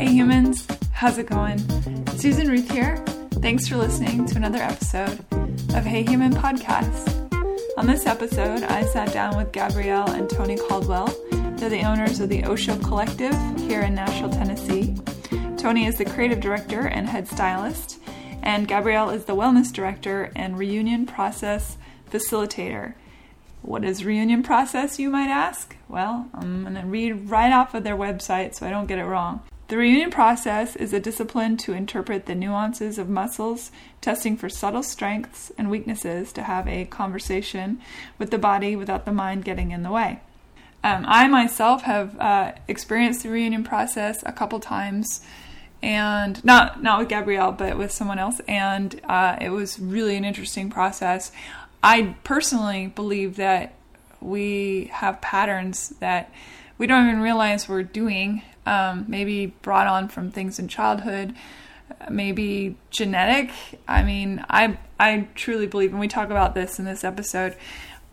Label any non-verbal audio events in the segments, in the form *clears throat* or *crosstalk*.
Hey humans, how's it going? Susan Ruth here. Thanks for listening to another episode of Hey Human Podcast. On this episode, I sat down with Gabrielle and Tony Caldwell. They're the owners of the Osho Collective here in Nashville, Tennessee. Tony is the creative director and head stylist, and Gabrielle is the wellness director and reunion process facilitator. What is reunion process, you might ask? Well, I'm going to read right off of their website so I don't get it wrong. The reunion process is a discipline to interpret the nuances of muscles, testing for subtle strengths and weaknesses to have a conversation with the body without the mind getting in the way. Um, I myself have uh, experienced the reunion process a couple times, and not not with Gabrielle, but with someone else, and uh, it was really an interesting process. I personally believe that we have patterns that we don't even realize we're doing, um, maybe brought on from things in childhood, maybe genetic. I mean, I I truly believe, and we talk about this in this episode.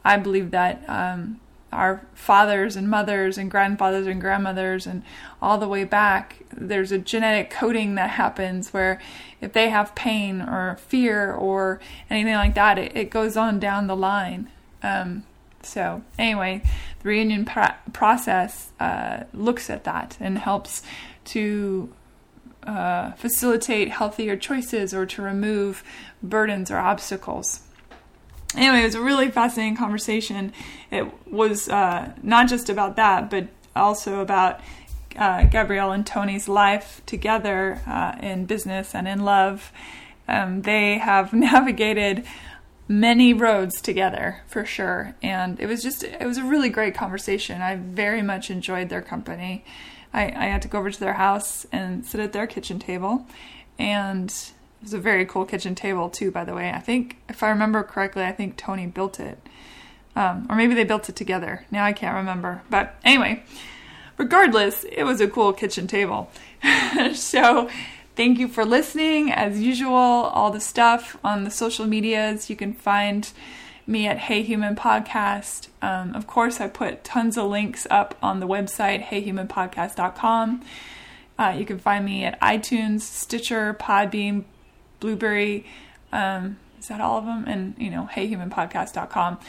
I believe that um, our fathers and mothers and grandfathers and grandmothers and all the way back, there's a genetic coding that happens where if they have pain or fear or anything like that, it, it goes on down the line. Um, so, anyway, the reunion pra- process uh, looks at that and helps to uh, facilitate healthier choices or to remove burdens or obstacles anyway, it was a really fascinating conversation. It was uh, not just about that, but also about uh, Gabrielle and Tony's life together uh, in business and in love. Um, they have *laughs* navigated many roads together for sure, and it was just it was a really great conversation. I very much enjoyed their company. I, I had to go over to their house and sit at their kitchen table, and it was a very cool kitchen table too, by the way. I think, if I remember correctly, I think Tony built it, um, or maybe they built it together. Now I can't remember. But anyway, regardless, it was a cool kitchen table. *laughs* so thank you for listening. As usual, all the stuff on the social medias you can find me at Hey Human Podcast. Um, of course, I put tons of links up on the website, heyhumanpodcast.com. Uh, you can find me at iTunes, Stitcher, Podbean, Blubrry. Um, is that all of them? And, you know, heyhumanpodcast.com.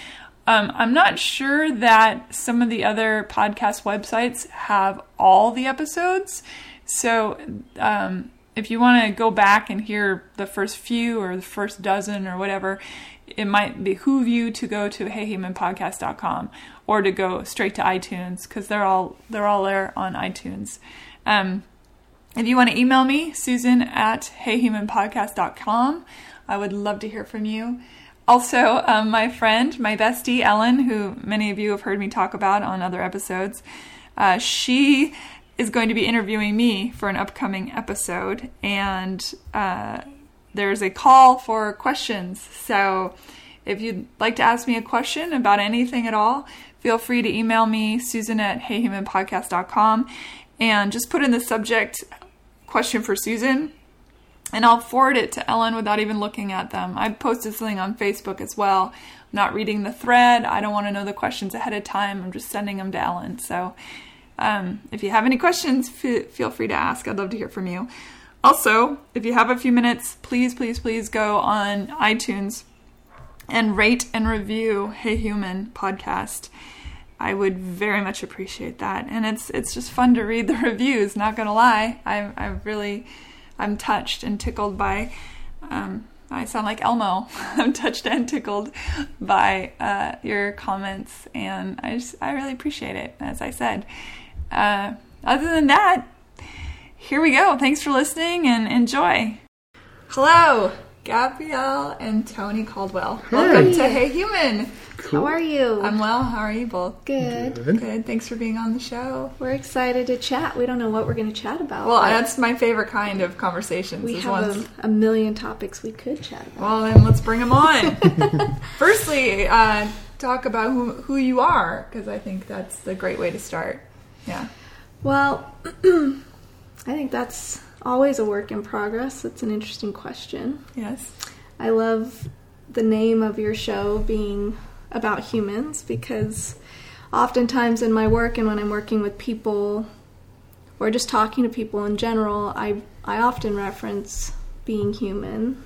Um, I'm not sure that some of the other podcast websites have all the episodes. So um, if you want to go back and hear the first few or the first dozen or whatever, it might behoove you to go to heyhumanpodcast.com or to go straight to iTunes because they're all they're all there on iTunes. Um, if you want to email me, Susan at heyhumanpodcast.com, I would love to hear from you. Also, um, my friend, my bestie, Ellen, who many of you have heard me talk about on other episodes, uh, she is going to be interviewing me for an upcoming episode, and uh, there's a call for questions. So, if you'd like to ask me a question about anything at all, feel free to email me, Susan at heyhumanpodcast.com, and just put in the subject question for Susan and I'll forward it to Ellen without even looking at them. I posted something on Facebook as well. I'm not reading the thread. I don't want to know the questions ahead of time. I'm just sending them to Ellen. So um, if you have any questions, f- feel free to ask. I'd love to hear from you. Also, if you have a few minutes, please, please, please go on iTunes and rate and review Hey Human podcast. I would very much appreciate that. And it's it's just fun to read the *laughs* reviews. Not gonna lie, I I really I'm touched and tickled by. Um, I sound like Elmo. *laughs* I'm touched and tickled by uh, your comments, and I just I really appreciate it. As I said. Uh, other than that, here we go. Thanks for listening and enjoy. Hello, Gabrielle and Tony Caldwell. Welcome to Hey Human. Cool. How are you? I'm well. How are you both? Good. Good. Good. Thanks for being on the show. We're excited to chat. We don't know what we're going to chat about. Well, that's my favorite kind of conversations. We have a, a, million topics we could chat about. Well, then let's bring them on. *laughs* Firstly, uh, talk about who, who you are, because I think that's the great way to start. Yeah. Well, *clears throat* I think that's always a work in progress. It's an interesting question. Yes. I love the name of your show being about humans because oftentimes in my work and when I'm working with people, or just talking to people in general, I I often reference being human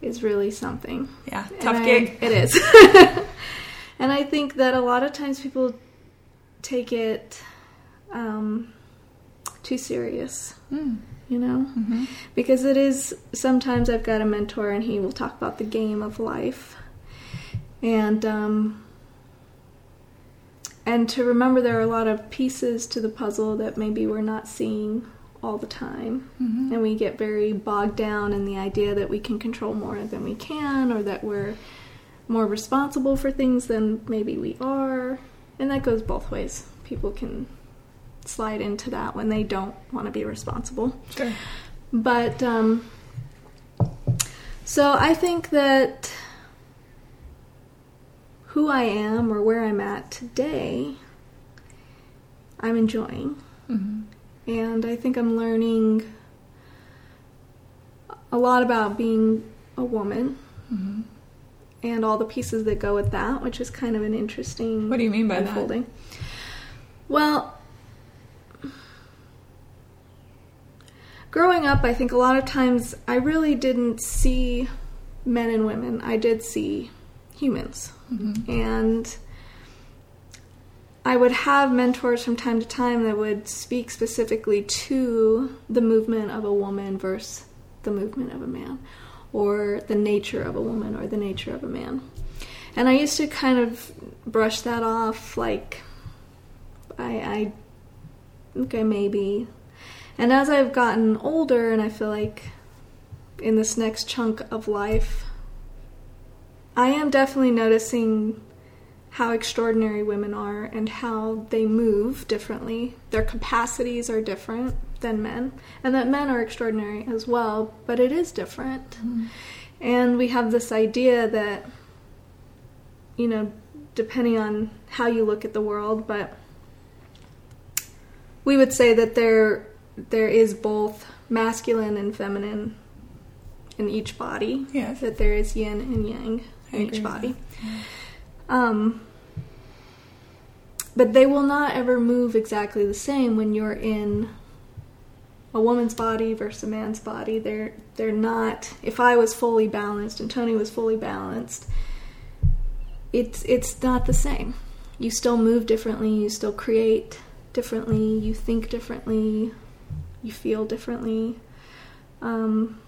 is really something. Yeah, tough I- gig. *laughs* It is. *laughs* and I think that a lot of times people take it um, too serious, Mm. you know? hmm Because it is, sometimes I've got a mentor and he will talk about the game of life. And, um, and to remember there are a lot of pieces to the puzzle that maybe we're not seeing all the time. hmm And we get very bogged down in the idea that we can control more than we can, or that we're more responsible for things than maybe we are. And that goes both ways. People can slide into that when they don't want to be responsible. Sure. But, um, so I think that who I am or where I'm at today, I'm enjoying hmm and I think I'm learning a lot about being a woman hmm and all the pieces that go with that, which is kind of an interesting What do you mean by that? unfolding. Well, growing up, I think a lot of times I really didn't see men and women. I did see humans. hmm And I would have mentors from time to time that would speak specifically to the movement of a woman versus the movement of a man, or the nature of a woman or the nature of a man. And I used to kind of brush that off like, I, I okay, maybe. And as I've gotten older, and I feel like in this next chunk of life, I am definitely noticing how extraordinary women are and how they move differently. Their capacities are different than men, and that men are extraordinary as well, but it is different. Mm-hmm. And we have this idea that, you know, depending on how you look at the world, but we would say that there there is both masculine and feminine in each body. Yes. That there is yin and yang in each body. Um, but they will not ever move exactly the same when you're in a woman's body versus a man's body. They're they're not. If I was fully balanced and Tony was fully balanced, it's it's not the same. You still move differently. You still create differently. You think differently. You feel differently. Um,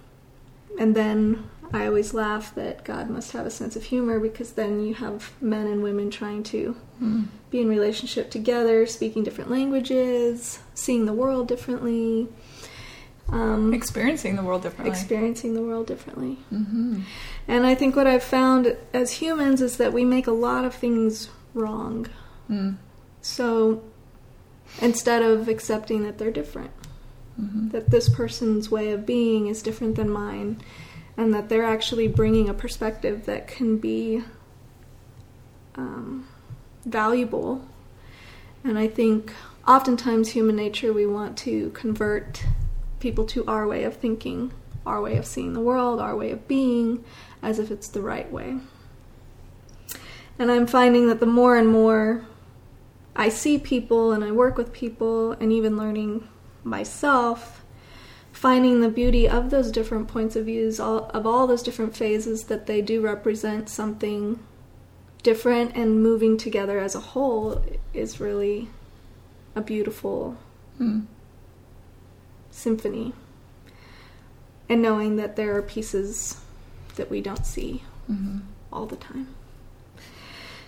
and then I always laugh that God must have a sense of humor because then you have men and women trying to Mm. be in relationship together, speaking different languages, seeing the world differently, um, Experiencing the world differently. experiencing the world differently. hmm And I think what I've found as humans is that we make a lot of things wrong. Mm. So instead of accepting that they're different, hmm that this person's way of being is different than mine, and that they're actually bringing a perspective that can be um, valuable. And I think oftentimes human nature, we want to convert people to our way of thinking, our way of seeing the world, our way of being, as if it's the right way. And I'm finding that the more and more I see people and I work with people, and even learning myself, finding the beauty of those different points of views, all, of all those different phases, that they do represent something different, and moving together as a whole is really a beautiful Mm. symphony. And knowing that there are pieces that we don't see hmm all the time.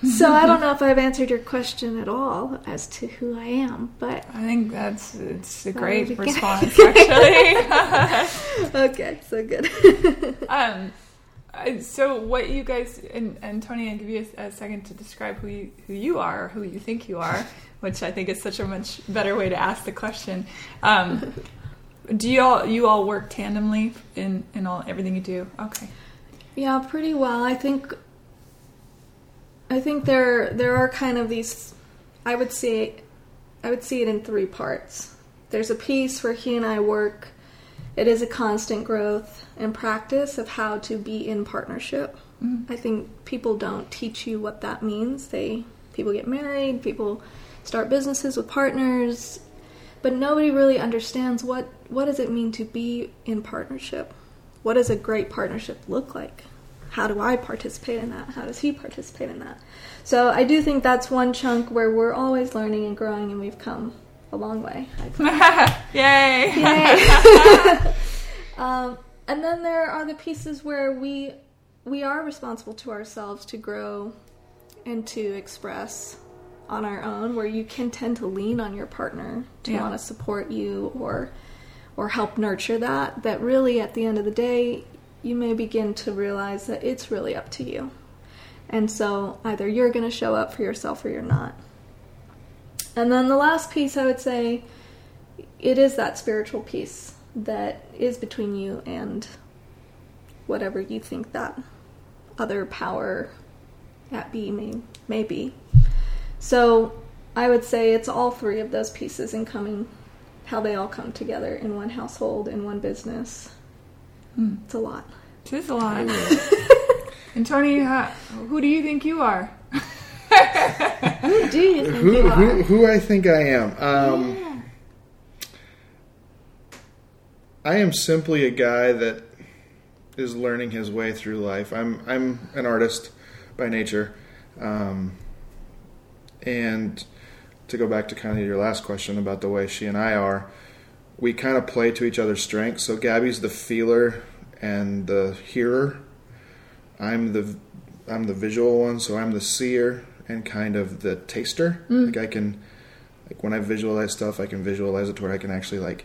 So I don't know if I've answered your question at all as to who I am, but I think that's it's a great was a good- response, *laughs* actually. *laughs* okay, so good. *laughs* um, so what you guys and, and Tony, I'll give you a, a second to describe who you who you are, or who you think you are, which I think is such a much better way to ask the question. Um, do you all you all work tandemly in in all everything you do? Okay. yeah, pretty well. I think I think there there are kind of these I would say I would see it in three parts. There's a piece where he and I work it is a constant growth and practice of how to be in partnership. Mhm. I think people don't teach you what that means. They people get married, people start businesses with partners. but nobody really understands what what does it mean to be in partnership. What does a great partnership look like? How do I participate in that? How does he participate in that? So I do think that's one chunk where we're always learning and growing, and we've come a long way. *laughs* Yay! Yay! *laughs* um, and then there are the pieces where we we are responsible to ourselves to grow and to express on our own where you can tend to lean on your partner to Yeah. want to support you or or help nurture that that really at the end of the day you may begin to realize that it's really up to you and so either you're going to show up for yourself or you're not and then the last piece i would say it is that spiritual piece that is between you and whatever you think that other power at be may, may be. So I would say it's all three of those pieces in coming, how they all come together in one household, in one business. Hmm. It's a lot. It is a lot. *laughs* and Tony, uh, who do you think you are? *laughs* Who do you think Who, you are? who, who I think I am? Um, I am simply a guy that is learning his way through life. I'm I'm an artist by nature, um, and to go back to kind of your last question about the way she and I are, we kind of play to each other's strengths. So Gabby's the feeler and the hearer. I'm the I'm the visual one, so I'm the seer and kind of the taster. Mm. Like I can like when I visualize stuff, I can visualize it to where I can actually like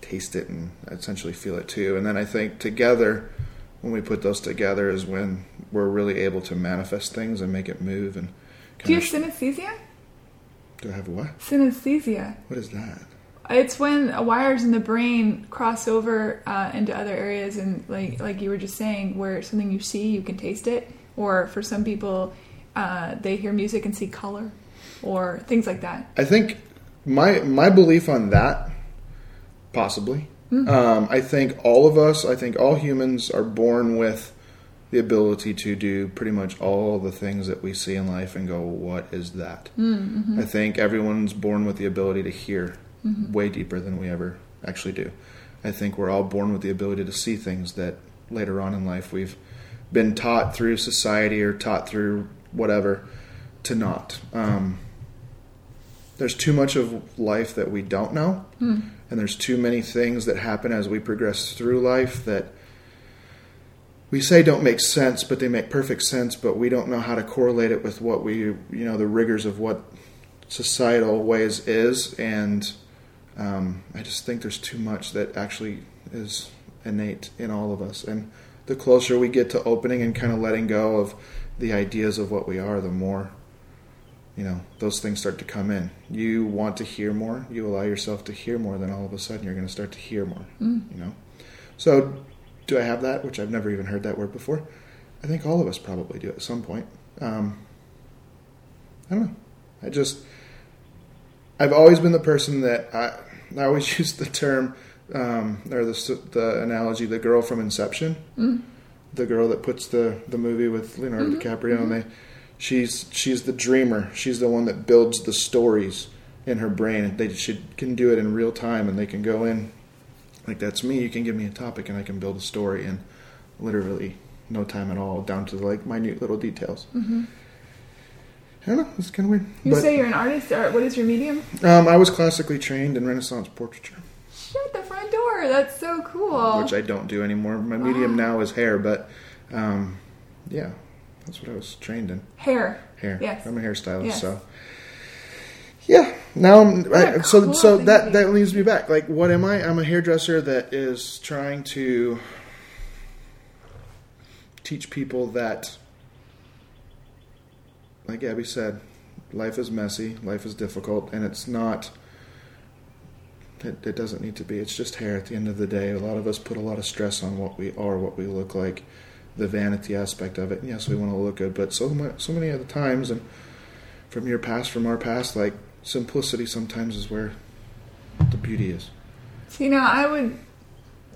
taste it and essentially feel it too. And then I think together, when we put those together, is when we're really able to manifest things and make it move. And Do you have synesthesia? do I have what? Synesthesia. What is that? It's when wires in the brain cross over uh, into other areas, and like like you were just saying, where something you see, you can taste it. Or for some people, uh, they hear music and see color, or things like that. I think my my belief on that, possibly. Um, I think all of us, I think all humans are born with the ability to do pretty much all the things that we see in life and go, "What is that?" I think everyone's born with the ability to hear way deeper than we ever actually do. I think we're all born with the ability to see things that later on in life we've been taught through society or taught through whatever to not. Um, there's too much of life that we don't know, and there's too many things that happen as we progress through life that we say don't make sense, but they make perfect sense, but we don't know how to correlate it with what we, you know, the rigors of what societal ways is, and um, I just think there's too much that actually is innate in all of us, and the closer we get to opening and kind of letting go of the ideas of what we are, the more you know those things start to come in. You want to hear more you allow yourself to hear more then all of a sudden you're going to start to hear more you know? So do i have that? Which i've never even heard that word before. I think all of us probably do at some point. Um, i don't know. I just i've always been the person that i, I always *laughs* use the term um, or the, the analogy the girl from inception mm. the girl that puts the, the movie with leonardo mm-hmm. dicaprio and mm-hmm. they she's she's the dreamer. She's the one that builds the stories in her brain. They should can do it in real time, and they can go in like that's me. You can give me a topic, and I can build a story in literally no time at all, down to like minute little details. Mm-hmm. I don't know. It's kind of weird. You but say you're an artist, or what is your medium? um, I was classically trained in Renaissance portraiture, Shut the front door. That's so cool. which I don't do anymore. My medium now is hair, but um, yeah, that's what I was trained in. Hair. hair. Yes. I'm a hairstylist, Yes. so yeah. Now, I'm, I, so cool so that that leads me back. Like, what am I? I'm a hairdresser that is trying to teach people that, like Abby said, life is messy, life is difficult, and it's not. It, it doesn't need to be. It's just hair. At the end of the day, a lot of us put a lot of stress on what we are, what we look like, the vanity aspect of it. And yes, we want to look good, but so much, so many other times, and from your past, from our past, like simplicity sometimes is where the beauty is. See, now I would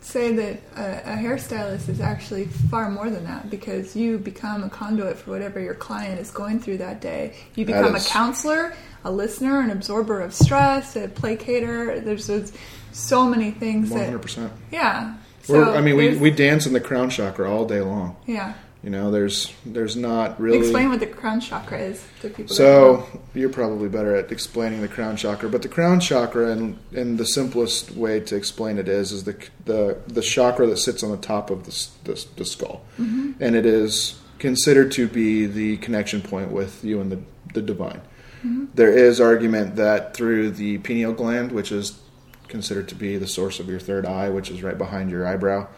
say that a, a hairstylist is actually far more than that because you become a conduit for whatever your client is going through that day. You become a counselor, a listener, an absorber of stress, a placator. There's, there's so many things hundred percent. yeah. We're- So I mean, we, we dance in the crown chakra all day long. yeah. You know, there's there's not really. Explain what the crown chakra is to people. So you're probably better at explaining the crown chakra, but the crown chakra, and and the simplest way to explain it is, is the the the chakra that sits on the top of the the, the skull, mm-hmm. and it is considered to be the connection point with you and the the divine. Mm-hmm. There is argument that through the pineal gland, which is considered to be the source of your third eye, which is right behind your eyebrow,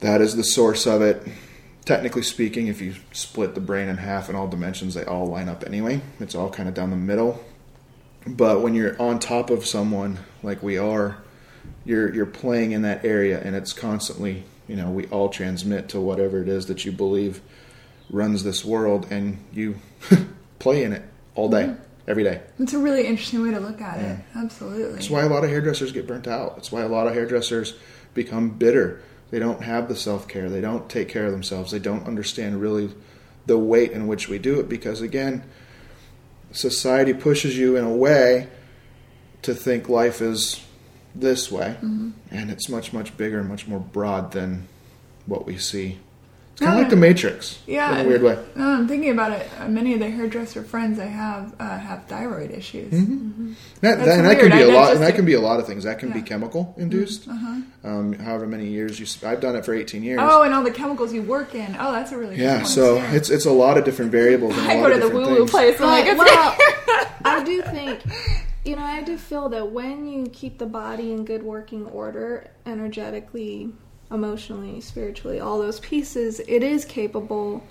that is the source of it technically speaking, if you split the brain in half in all dimensions, they all line up anyway. It's all kind of down the middle. But when you're on top of someone like we are, you're you're playing in that area, and it's constantly, you know, we all transmit to whatever it is that you believe runs this world, and you *laughs* play in it all day, mm-hmm. every day. It's a really interesting way to look at it. Absolutely. That's why a lot of hairdressers get burnt out. That's why a lot of hairdressers become bitter. They don't have the self care. They don't take care of themselves. They don't understand really the weight in which we do it because, again, society pushes you in a way to think life is this way. Mm-hmm. And it's much, much bigger and much more broad than what we see. It's kind of No, like the Matrix Yeah, in a weird way. No, I'm thinking about it. Uh, many of the hairdresser friends I have uh, have thyroid issues. Mm-hmm. That, That's that, and that can be I- a lot, and that a- can be a lot of things. That can be Yeah. Mm-hmm. chemical induced. Um, however many years you, s- I've done it for 18 years. Oh, and all the chemicals you work in. Oh, that's a really yeah, one, so too. it's it's a lot of different variables. And a *laughs* I lot go to of the woo woo place. I'm like, well, I do think, you know, I do feel that when you keep the body in good working order, energetically, emotionally, spiritually, all those pieces, it is capable.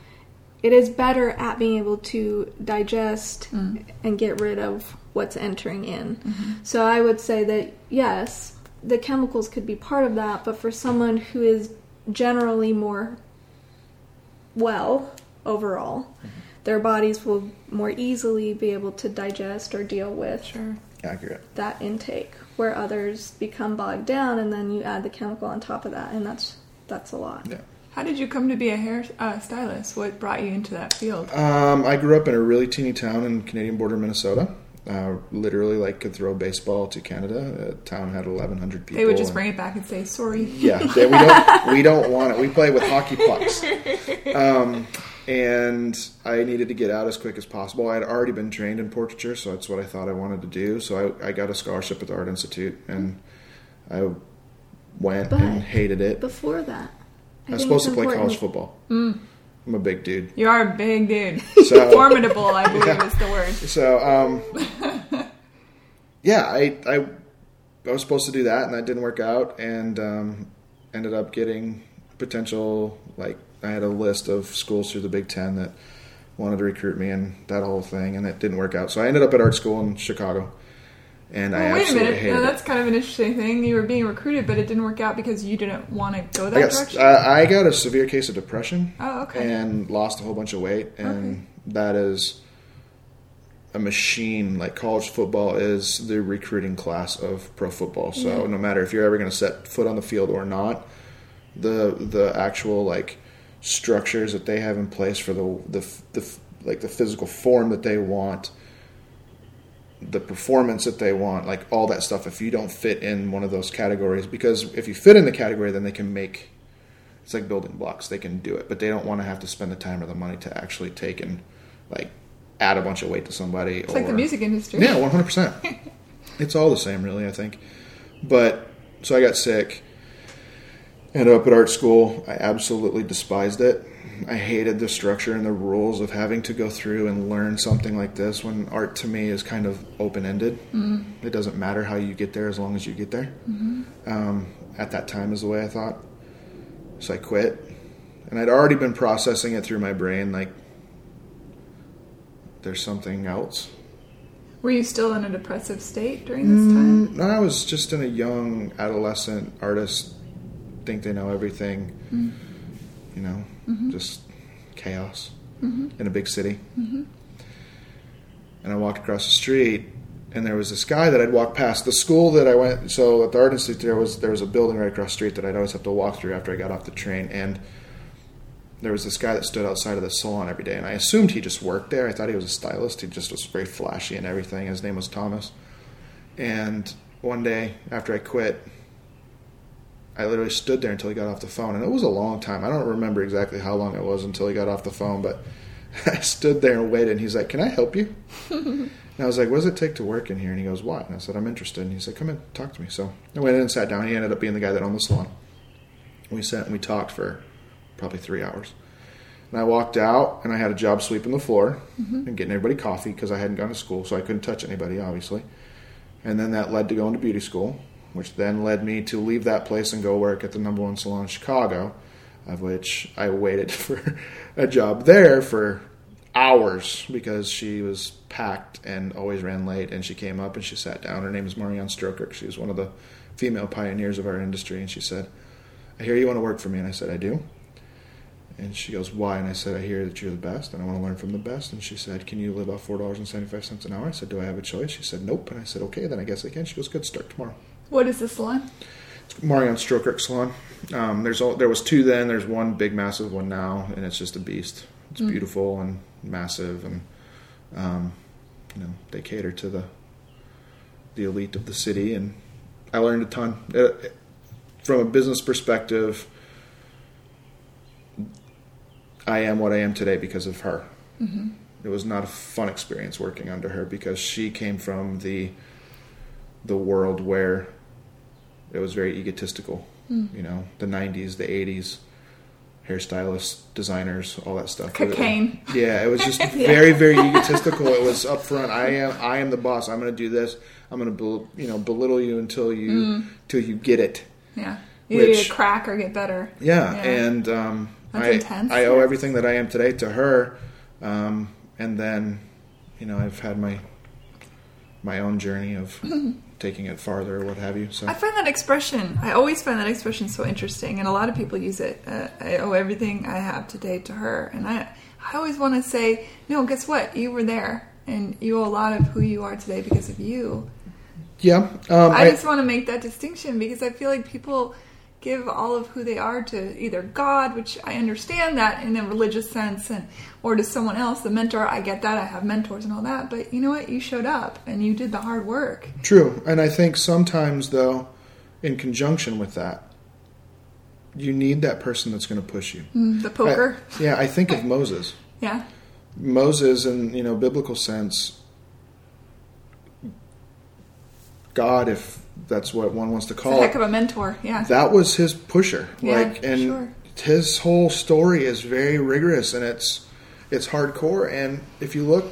It is better at being able to digest mm. and get rid of what's entering in. Mm-hmm. So I would say that yes, the chemicals could be part of that, but for someone who is generally more well overall, mm-hmm. their bodies will more easily be able to digest or deal with sure. Accurate. that intake. Where others become bogged down, and then you add the chemical on top of that, and that's that's a lot. Yeah. How did you come to be a hair uh, stylist? What brought you into that field? Um, I grew up in a really teeny town in Canadian border, Minnesota. Uh, literally, like could throw a baseball to Canada. The town had 1,100 people. They would just and- bring it back and say, "Sorry." Yeah, they, we don't we don't want it. We play with hockey pucks, *laughs* um, and I needed to get out as quick as possible. I had already been trained in portraiture, so that's what I thought I wanted to do. So I, I got a scholarship at the Art Institute, and I went But- and hated it. Before that, I was supposed to play important- college football. I'm a big dude, You are a big dude. *laughs* So- *laughs* Formidable, I believe Yeah. is the word. so um, *laughs* yeah, I, I I was supposed to do that, and that didn't work out, and um, ended up getting potential. Like I had a list of schools through the Big Ten that wanted to recruit me, and that whole thing, and it didn't work out. So I ended up at art school in Chicago, and I Well, wait a minute. No, it. that's kind of an interesting thing. You were being recruited, but it didn't work out because you didn't want to go that I got, direction. uh, I got a severe case of depression. Oh, okay. And lost a whole bunch of weight, and Okay. that is a machine. Like college football is the recruiting class of pro football. So Yeah. no matter if you're ever going to set foot on the field or not, the the actual like structures that they have in place for the the, the like the physical form that they want the performance that they want, like all that stuff. If you don't fit in one of those categories, because if you fit in the category, then they can make it's like building blocks. They can do it, but they don't want to have to spend the time or the money to actually take and like add a bunch of weight to somebody. it's like the music industry. Yeah, one hundred percent. *laughs* It's all the same, really. I think. But so I got sick. Ended up at art school. I absolutely despised it. I hated the structure and the rules of having to go through and learn something like this when art to me is kind of open ended. Mm. It doesn't matter how you get there as long as you get there. Um, at that time, is the way I thought. So I quit. And I'd already been processing it through my brain like, there's something else. Were you still in a depressive state during this time? Mm, No, I was just in a young adolescent artist, think they know everything. Mm-hmm. You know, mm-hmm. just chaos mm-hmm. in a big city. And I walked across the street, and there was this guy that I'd walk past the school that I went. So at the art institute, there was there was a building right across the street that I'd always have to walk through after I got off the train, and there was this guy that stood outside of the salon every day, and I assumed he just worked there. I thought he was a stylist. He just was very flashy and everything. His name was Thomas, and one day after I quit, I literally stood there until he got off the phone, and it was a long time. I don't remember exactly how long it was until he got off the phone, but *laughs* I stood there and waited. And he's like, "Can I help you?" *laughs* and I was like, "What does it take to work in here?" And he goes, "What?" And I said, "I'm interested." And he said, "Come in, talk to me." So I went in and sat down. He ended up being the guy that owned the salon. We sat and we talked for probably three hours. And I walked out, and I had a job sweeping the floor mm-hmm. and getting everybody coffee because I hadn't gone to school, so I couldn't touch anybody, obviously. And then that led to going to beauty school, which then led me to leave that place and go work at the number one salon in Chicago, of which I waited *laughs* for a job there for hours because she was packed and always ran late. And she came up and she sat down. Her name is Marianne Strokirk. She was one of the female pioneers of our industry. And she said, I hear you want to work for me. And I said, I do. And she goes, Why? And I said, I hear that you're the best and I want to learn from the best. And she said, Can you live off $4.75 an hour? I said, Do I have a choice? She said, Nope. And I said, Okay, then I guess I can. She goes, Good, start tomorrow. What is the salon? Marianne Strokirk Salon. Um, there's all, there was two then. There's one big massive one now, and it's just a beast. It's beautiful and massive, and um, you know they cater to the the elite of the city. And I learned a ton uh, from a business perspective. I am what I am today because of her. It was not a fun experience working under her because she came from the the world where it was very egotistical. You know, the '90s, the '80s, hairstylists, designers, all that stuff. Cocaine. Yeah, it was just *laughs* very, very egotistical. It was upfront. I am, I am the boss. I'm going to do this. I'm going to, you know, belittle you until you, till you get it. Yeah. Either Which- you crack or get better. Yeah, Yeah. and um, That's I, intense, I owe yeah. everything that I am today to her, um, and then, you know, I've had my my own journey of *laughs* taking it farther or what have you. So I find that expression, I always find that expression so interesting, and a lot of people use it. Uh, I owe everything I have today to her. And I, I always want to say, no, guess what? You were there, and you owe a lot of who you are today because of you. yeah, um, I I, just want to make that distinction because I feel like people give all of who they are to either God, which I understand that in a religious sense, and or to someone else, the mentor. I get that. I have mentors and all that, but you know what? You showed up and you did the hard work. true, and I think sometimes though, in conjunction with that, you need that person that's going to push you. Mm, the poker, I- yeah, I think of Moses. *laughs* yeah, Moses, in you know biblical sense, God, if that's what one wants to it's a call heck it, of a mentor. Yeah, that was his pusher. Yeah, like, and sure. his whole story is very rigorous and it's it's hardcore. And if you look,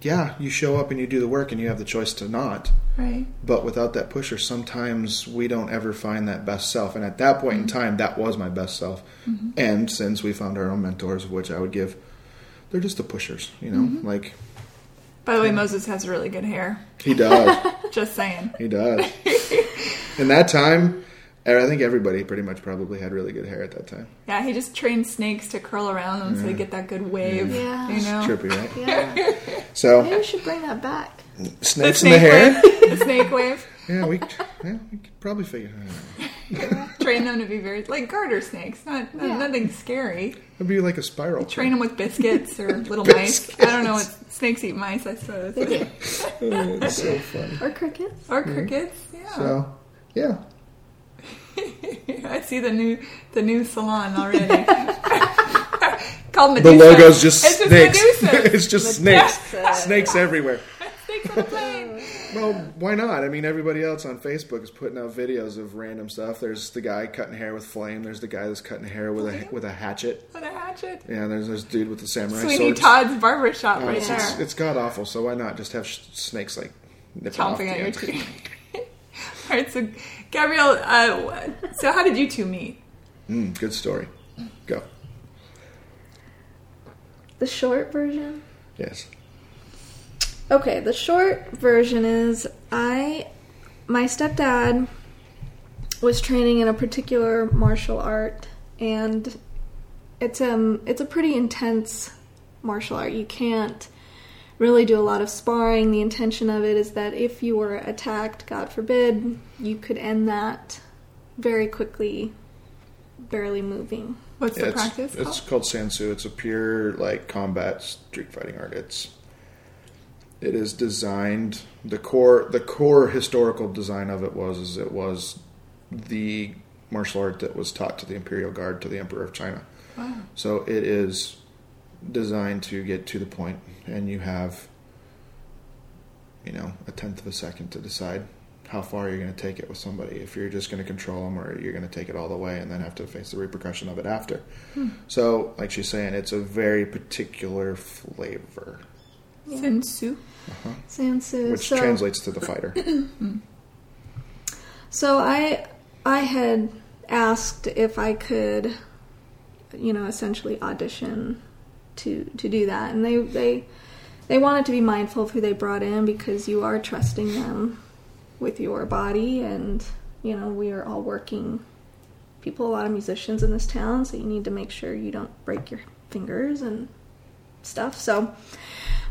yeah, you show up and you do the work, and you have the choice to not. right. But without that pusher, sometimes we don't ever find that best self. And at that point in Mm-hmm. time, that was my best self. And since we found our own mentors, which I would give, they're just the pushers, you know. Mm-hmm. Like By the way, Moses has really good hair. he does, *laughs* Just saying. he does. In that time, er, I think everybody pretty much probably had really good hair at that time. Yeah, he just trained snakes to curl around them so they get that good wave. Yeah. You know, Trippy, right? Yeah. Maybe we should bring that back. snakes in snake the hair. wave. the snake wave. *laughs* Yeah, we, yeah, we could probably figure it out. *laughs* Train them to be very like garter snakes. Not, not Yeah. nothing scary. It'd be like a spiral. Train them with biscuits or *laughs* little mice. I don't know what snakes eat mice. I suppose *laughs* it's so funny. Or crickets. or crickets. Yeah, So, yeah. I see the new the new salon already. Called The logo's just it's snakes. Just it's just snakes. Snakes everywhere. snakes on a plane. Well, why not? I mean, everybody else on Facebook is putting out videos of random stuff. There's the guy cutting hair with flame. There's the guy that's cutting hair with a with a hatchet. With a hatchet. Yeah, there's this dude with the samurai Sweeney swords. Todd's barbershop Oh, right it's, there. it's, it's god awful. So why not just have sh- snakes like nipping chomping the at your teeth. *laughs* All right, so Gabrielle, uh, so how did you two meet? Mm, good story. Go. The short version. Yes. Okay, the short version is I my stepdad was training in a particular martial art and it's um it's a pretty intense martial art. You can't really do a lot of sparring. The intention of it is that if you were attacked, God forbid, you could end that very quickly, barely moving. What's Yeah, the it's, practice it's called? called San Soo. It's a pure like combat street fighting art. It's it is designed the core the core historical design of it was is it was the martial art that was taught to the imperial guard to the emperor of China. Wow. So it is designed to get to the point, and you have you know a tenth of a second to decide how far you're going to take it with somebody. If you're just going to control them, or you're going to take it all the way and then have to face the repercussion of it after. Hmm. So, like she's saying, it's a very particular flavor, Sensu. San Soo. which so, translates to the fighter. *coughs* So I I had asked if I could, you know, essentially audition to to do that, and they they they wanted to be mindful of who they brought in because you are trusting them with your body, and you know we are all working people, a lot of musicians in this town, so you need to make sure you don't break your fingers and stuff. So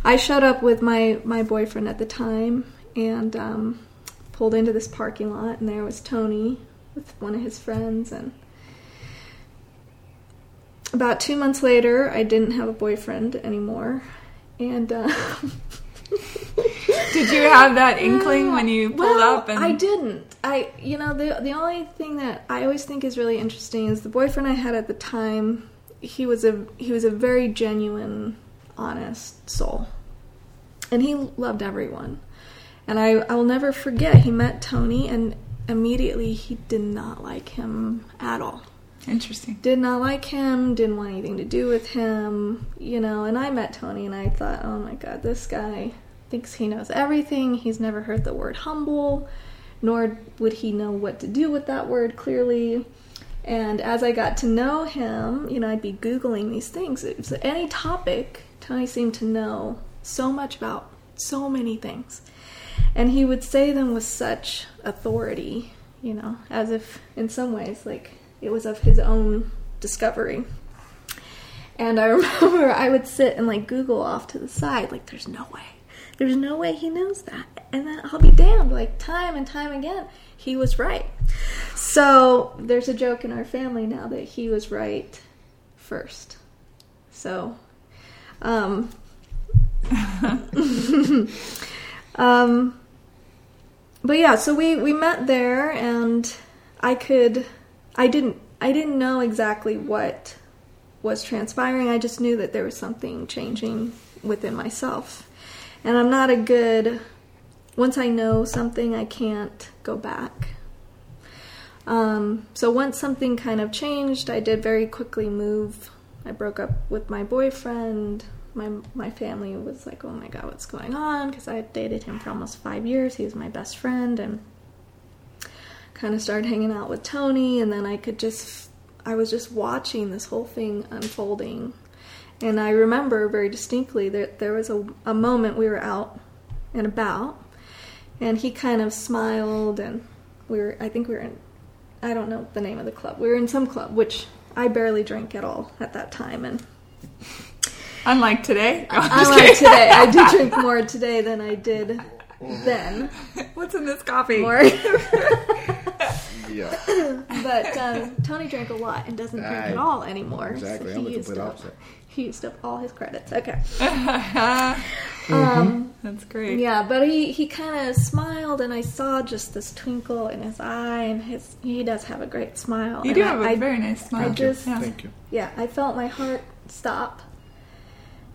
I showed up with my my boyfriend at the time and um, pulled into this parking lot, and there was Tony with one of his friends. And about two months later, I didn't have a boyfriend anymore, and. Uh, Did you have that *laughs* inkling when you pulled well, up? And I didn't. I, you know, the the only thing that I always think is really interesting is the boyfriend I had at the time. He was a he was a very genuine, honest soul, and he loved everyone. And I I will never forget. He met Tony, and immediately he did not like him at all Interesting. did not like him, didn't want anything to do with him, you know. And I met Tony and I thought, oh my god, this guy thinks he knows everything. He's never heard the word humble, nor would he know what to do with that word clearly. And as I got to know him, you know, I'd be Googling these things. It was any topic, Tony seemed to know so much about so many things. And he would say them with such authority, you know, as if in some ways, like, it was of his own discovery. And I *laughs* remember I would sit and like Google off to the side, like, there's no way. There's no way he knows that. And then I'll be damned, like, time and time again, he was right. So there's a joke in our family now that he was right first. So, um, *laughs* um, but yeah, so we we met there, and I could, I didn't, I didn't know exactly what was transpiring. I just knew that there was something changing within myself, and I'm not a good. Once I know something, I can't go back. Um, so once something kind of changed, I did very quickly move. I broke up with my boyfriend. My my family was like, "Oh my god, what's going on?" Because I dated him for almost five years. He was my best friend, and kind of started hanging out with Tony. And then I could just, I was just watching this whole thing unfolding. And I remember very distinctly that there was a, a moment we were out and about, and he kind of smiled, and we were, I think we were in, I don't know the name of the club. We were in some club, which I barely drank at all at that time, and Unlike today. No, I'm I just like kidding. today. I do *laughs* drink more today than I did *laughs* then. What's in this coffee? More. *laughs* yeah, *laughs* but um, Tony drank a lot and doesn't drink Aye. at all anymore. exactly. So I'm he the used complete up, opposite. he used up all his credits. Okay. Mm-hmm. Um, That's great. yeah, but he, he kind of smiled, and I saw just this twinkle in his eye, and his he does have a great smile. You do I- have a I- very nice smile. I just- yeah. Thank you. yeah, I felt my heart stop.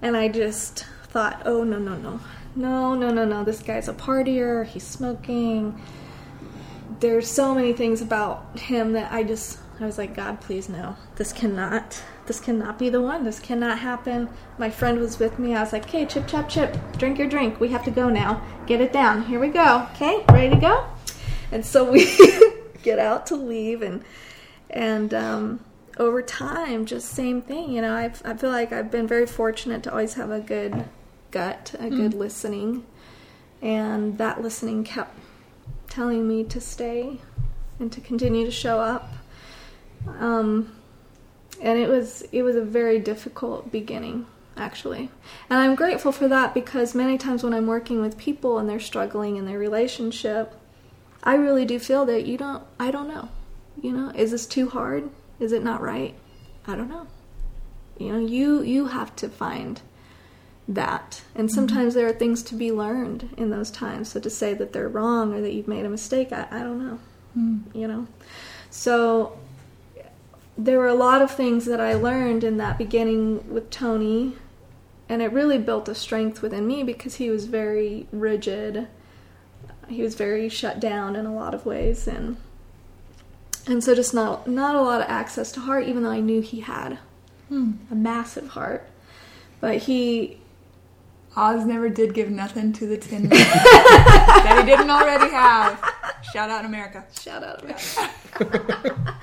And I just thought, oh, no, no, no. No, no, no, no. This guy's a partier. He's smoking. There's so many things about him that I just, I was like, God, please, no. This cannot, this cannot be the one. This cannot happen. My friend was with me. I was like, okay, chip, chop, chip. Drink your drink. We have to go now. Get it down. Here we go. Okay, ready to go? And so we *laughs* get out to leave and, and, um, over time, just same thing. You know, I've, I feel like I've been very fortunate to always have a good gut, a good listening, and that listening kept telling me to stay and to continue to show up. Um, and it was it was a very difficult beginning. actually. And I'm grateful for that because many times when I'm working with people and they're struggling in their relationship, I really do feel that you don't, I don't know. You know, is this too hard? Is it not right? I don't know. You know, you you have to find that. And mm-hmm. sometimes there are things to be learned in those times. So to say that they're wrong or that you've made a mistake, I, I don't know. Hmm. You know? So there were a lot of things that I learned in that beginning with Tony, and it really built a strength within me because he was very rigid. He was very shut down in a lot of ways, and and so just not not a lot of access to heart, even though I knew he had hmm. a massive heart. But he Oz never did give nothing to the Tin Man *laughs* that he didn't already have. Shout out America. shout out America. *laughs*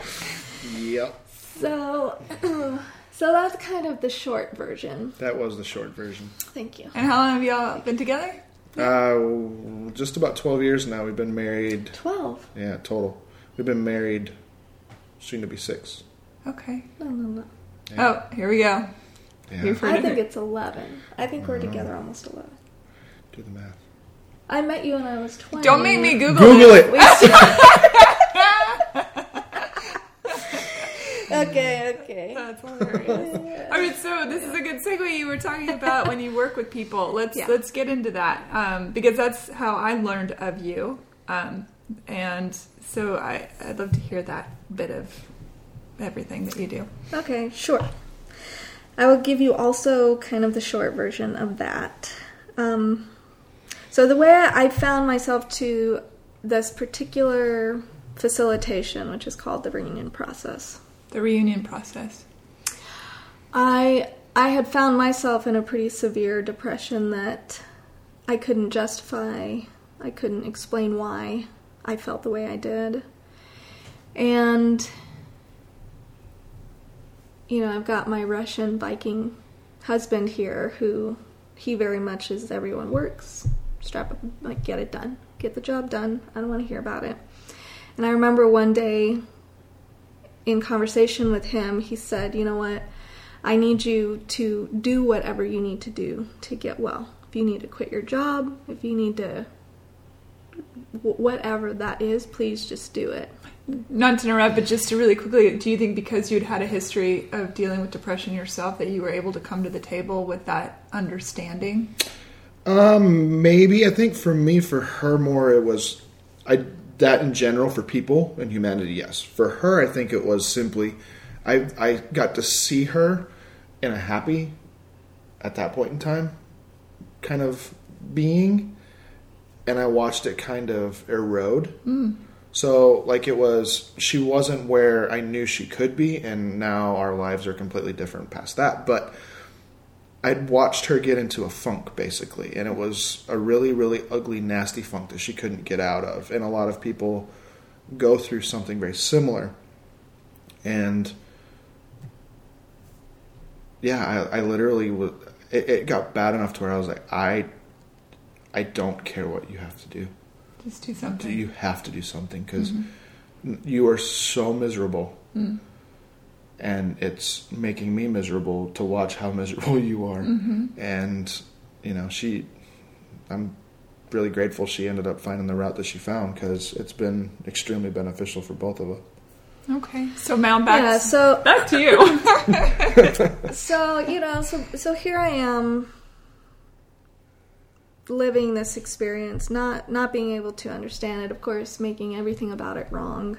Yep. So *clears throat* so that's kind of the short version. That was the short version. Thank you. And how long have y'all been together? Uh, just about 12 years now. We've been married. Twelve. Yeah, total. We've been married soon to be six. Okay. No, no, no. Oh, here we go. Yeah. You've heard I think it's eleven. I think we're together almost eleven. Do the math. I met you when I was twenty. Don't make me Google, Google it. it. We *laughs* okay, okay. That's hilarious. All right, so this is a good segue. You were talking about when you work with people. Let's Yeah. let's get into that um, because that's how I learned of you, um, and so I, I'd love to hear that bit of everything that you do. Okay, sure. I will give you also kind of the short version of that. Um, so the way I found myself to this particular facilitation, which is called the reunion process, The reunion process. I I had found myself in a pretty severe depression that I couldn't justify. I couldn't explain why I felt the way I did. And you know, I've got my Russian Viking husband here who he very much is everyone works. Strap up like get it done. Get the job done. I don't want to hear about it. And I remember one day in conversation with him, he said, "You know what? I need you to do whatever you need to do to get well. If you need to quit your job, if you need to whatever that is, please just do it." Not to interrupt, but just to really quickly, do you think because you'd had a history of dealing with depression yourself that you were able to come to the table with that understanding? Um, maybe I think for me, for her more, it was I that in general for people and humanity. Yes, for her, I think it was simply I I got to see her in a happy at that point in time kind of being, and I watched it kind of erode. So like it was, she wasn't where I knew she could be, and now our lives are completely different past that. But I'd watched her get into a funk basically, and it was a really, really ugly, nasty funk that she couldn't get out of. And a lot of people go through something very similar. And yeah, I, I literally was. It, it got bad enough to where I was like, I, I don't care what you have to do. Just do something. You have to do something because mm-hmm. you are so miserable, mm. and it's making me miserable to watch how *laughs* miserable you are. Mm-hmm. And you know, she, I'm really grateful she ended up finding the route that she found because it's been extremely beneficial for both of us. Okay, so Mount back. Yeah, so back to you. *laughs* *laughs* so you know so so here i am living this experience not not being able to understand it of course making everything about it wrong.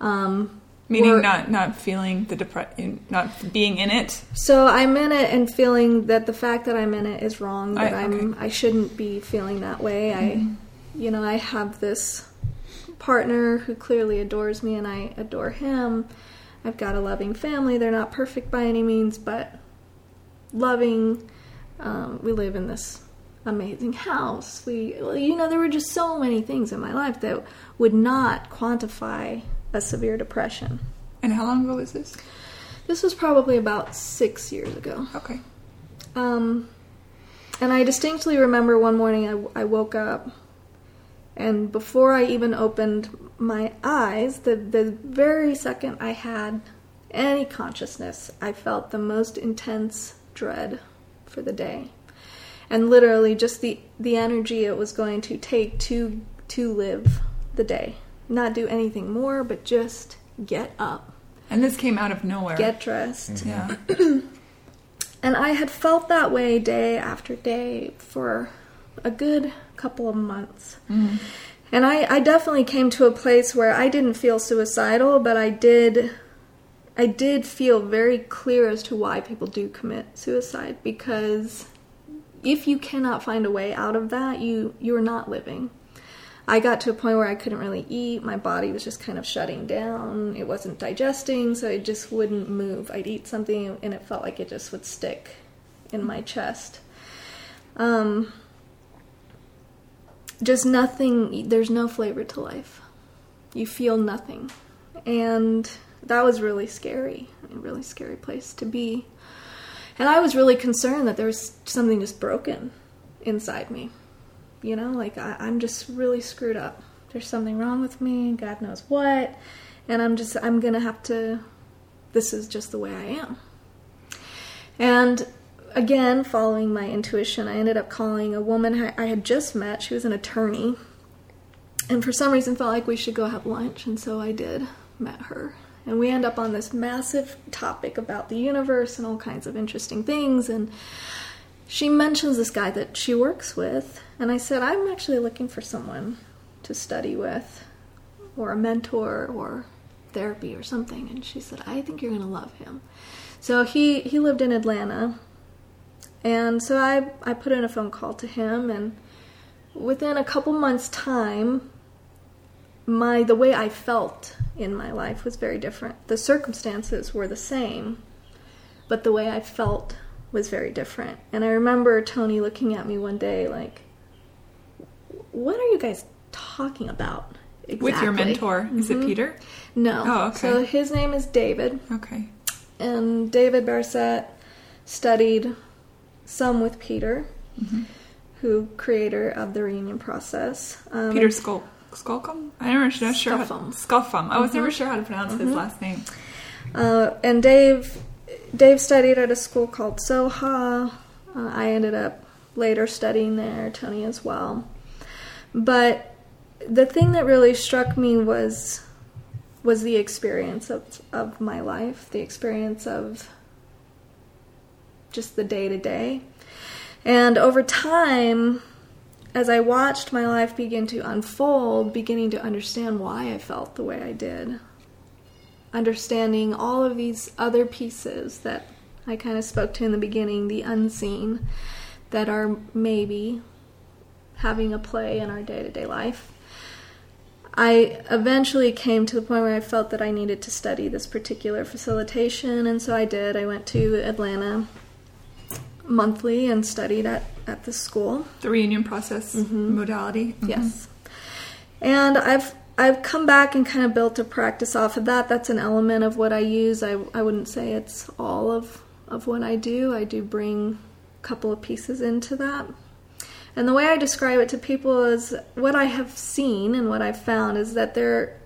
Um Meaning Or- not not feeling the depression, not being in it. so i'm in it and feeling that the fact that i'm in it is wrong that I- i'm okay. i shouldn't be feeling that way. I you know i have this partner who clearly adores me and i adore him. I've got a loving family. They're not perfect by any means but loving um, we live in this amazing house we you know there were just so many things in my life that would not quantify a severe depression And how long ago was this? this was probably about six years ago Okay. um, and I distinctly remember one morning I, I woke up, and before I even opened my eyes, the, the very second I had any consciousness, I felt the most intense dread for the day. And literally just the the energy it was going to take to to live the day. Not do anything more, but just get up, And this came out of nowhere. get dressed. Mm-hmm. yeah. *clears throat* And I had felt that way day after day for a good couple of months. Mm-hmm. And I, I definitely came to a place where I didn't feel suicidal, but I did I did feel very clear as to why people do commit suicide because if you cannot find a way out of that, you you're not living. I got to a point where I couldn't really eat. My body was just kind of shutting down. It wasn't digesting, so it just wouldn't move. I'd eat something and it felt like it just would stick in my chest. Um, just nothing, there's no flavor to life. You feel nothing. And that was really scary, a really scary place to be. And I was really concerned that there was something just broken inside me. You know, like I, I'm just really screwed up. There's something wrong with me, God knows what. And I'm just, I'm gonna have to, this is just the way I am. And again, following my intuition, I ended up calling a woman I I had just met. She was an attorney. And for some reason felt like we should go have lunch, and so I did, met her. And we end up on this massive topic about the universe and all kinds of interesting things. And she mentions this guy that she works with. And I said, I'm actually looking for someone to study with, or a mentor, or therapy, or something. And she said, I think you're going to love him. So he, he lived in Atlanta. And so I, I put in a phone call to him. And within a couple months' time, my the way I felt in my life was very different. The circumstances were the same, but the way I felt was very different. And I remember Tony looking at me one day like, "What are you guys talking about?" Exactly. With your mentor. Is it Peter? No. Oh, okay. So his name is David, Okay. and David Barrett studied some with Peter, who creator of the reunion process. Um, Peter Skull. Skulcum? I'm never sure. sure how-. Scuffum. I was never sure how to pronounce his last name. Uh, and Dave, Dave studied at a school called Soha. Uh, I ended up later studying there. Tony as well. But the thing that really struck me was was the experience of of my life, the experience of just the day to day. And over time, as I watched my life begin to unfold, beginning to understand why I felt the way I did, understanding all of these other pieces that I kind of spoke to in the beginning, the unseen, that are maybe having a play in our day to day life. I eventually came to the point where I felt that I needed to study this particular facilitation, and so I did. I went to Atlanta monthly and studied at, at the school. The reunion process modality. Mhm. Yes. And I've I've come back and kind of built a practice off of that. That's an element of what I use. I, I wouldn't say it's all of, of what I do. I do bring a couple of pieces into that. And the way I describe it to people is what I have seen and what I've found is that there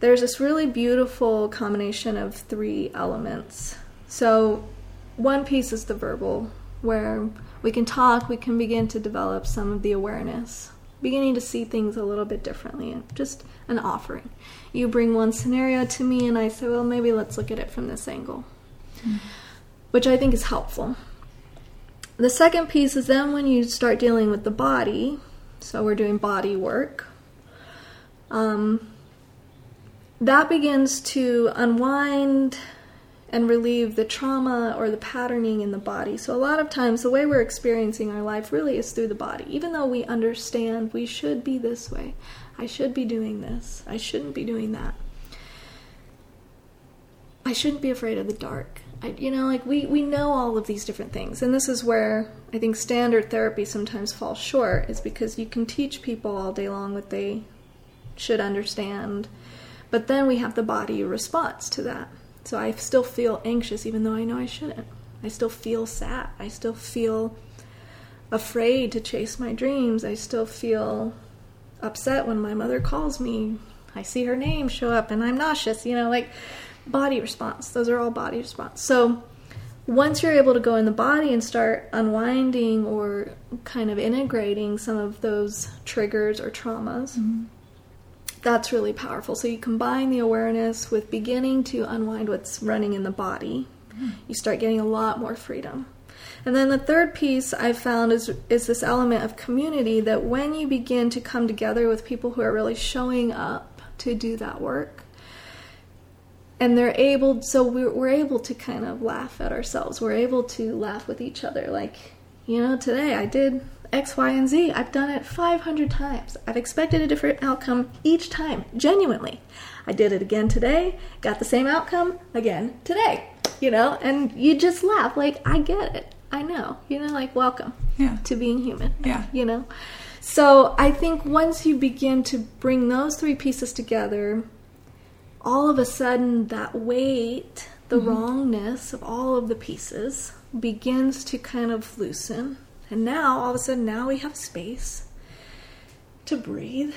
there's this really beautiful combination of three elements. So one piece is the verbal, where we can talk, we can begin to develop some of the awareness, beginning to see things a little bit differently. Just an offering. You bring one scenario to me, and I say, well, maybe let's look at it from this angle, which I think is helpful. The second piece is then when you start dealing with the body, so we're doing body work. Um, that begins to unwind and relieve the trauma or the patterning in the body. So, a lot of times, the way we're experiencing our life really is through the body. Even though we understand we should be this way, I should be doing this, I shouldn't be doing that. I shouldn't be afraid of the dark. I, you know, like we, we know all of these different things. And this is where I think standard therapy sometimes falls short, is because you can teach people all day long what they should understand. But then we have the body response to that. So I still feel anxious even though I know I shouldn't. I still feel sad. I still feel afraid to chase my dreams. I still feel upset when my mother calls me. I see her name show up and I'm nauseous, you know, like body response. Those are all body response. So once you're able to go in the body and start unwinding or kind of integrating some of those triggers or traumas, mm-hmm. That's really powerful. So you combine the awareness with beginning to unwind what's running in the body. Hmm. You start getting a lot more freedom. And then the third piece I found is is this element of community that when you begin to come together with people who are really showing up to do that work, and they're able so we're, we're able to kind of laugh at ourselves we're able to laugh with each other like you know today i did x y and z. I've done it 500 times. I've expected a different outcome each time genuinely. I did it again today got the same outcome again today you know and you just laugh. Like i get it. I know you know like welcome Yeah. to being human Yeah. you know. So i think once you begin to bring those three pieces together all of a sudden that weight, the mm-hmm. wrongness of all of the pieces begins to kind of loosen. And now, all of a sudden, now we have space to breathe.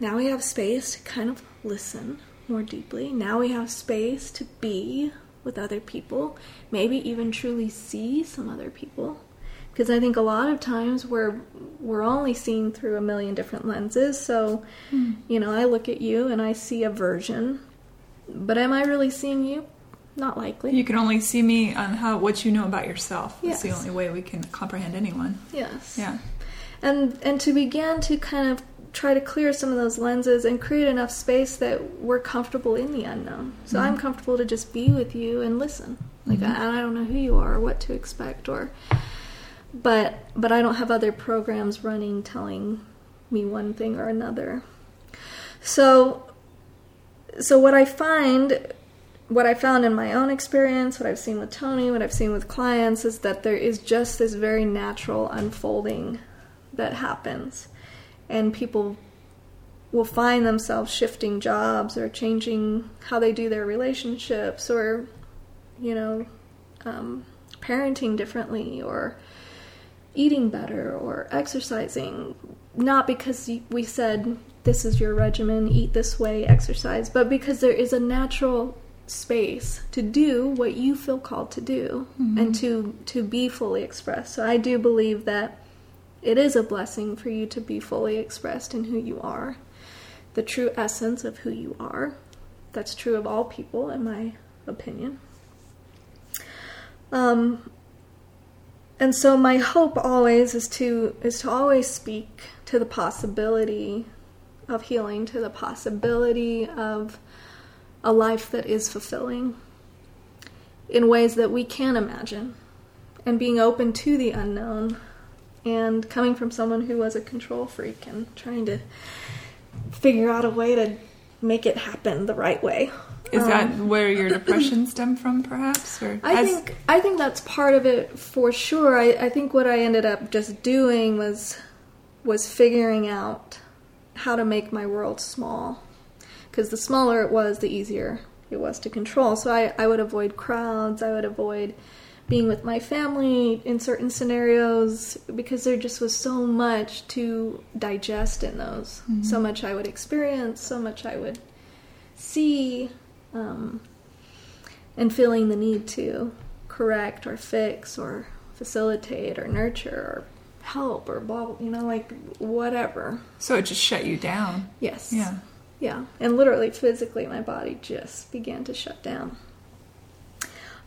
Now we have space to kind of listen more deeply. Now we have space to be with other people, maybe even truly see some other people. Because I think a lot of times we're we're only seeing through a million different lenses. So, hmm. you know, I look at you and I see a version, but am I really seeing you? Not likely. You can only see me on how what you know about yourself. That's the only way we can comprehend anyone. yes. Yeah. and and to begin to kind of try to clear some of those lenses and create enough space that we're comfortable in the unknown. So mm-hmm. I'm comfortable to just be with you and listen. Like mm-hmm. I, I don't know who you are or what to expect or but but I don't have other programs running telling me one thing or another. So so what I find what I found in my own experience, what I've seen with Tony, what I've seen with clients is that there is just this very natural unfolding that happens. And people will find themselves shifting jobs or changing how they do their relationships or, you know, um, parenting differently or eating better or exercising. Not because we said this is your regimen, eat this way, exercise, but because there is a natural space to do what you feel called to do and to to be fully expressed. So I do believe that it is a blessing for you to be fully expressed in who you are, the true essence of who you are. That's true of all people, in my opinion. Um, and so my hope always is to is to always speak to the possibility of healing, to the possibility of a life that is fulfilling in ways that we can imagine, and being open to the unknown and coming from someone who was a control freak and trying to figure out a way to make it happen the right way. Is Um, that where your *coughs* depression stemmed from, perhaps? Or I think I think that's part of it for sure. I, I think what I ended up just doing was was figuring out how to make my world small. Because the smaller it was, the easier it was to control. So I, I would avoid crowds. I would avoid being with my family in certain scenarios because there just was so much to digest in those. So much I would experience, so much I would see, um, and feeling the need to correct or fix or facilitate or nurture or help or blah, you know, like whatever. so it just shut you down. Yes. Yeah. Yeah. And literally, physically, my body just began to shut down.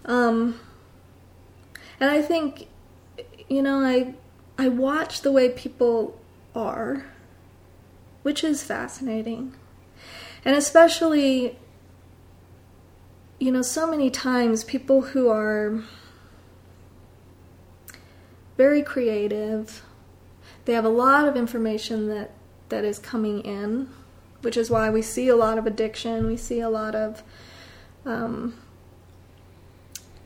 Um, and I think, you know, I I watch the way people are, which is fascinating, and especially, you know, so many times people who are very creative, they have a lot of information that that is coming in, which is why we see a lot of addiction. We see a lot of um,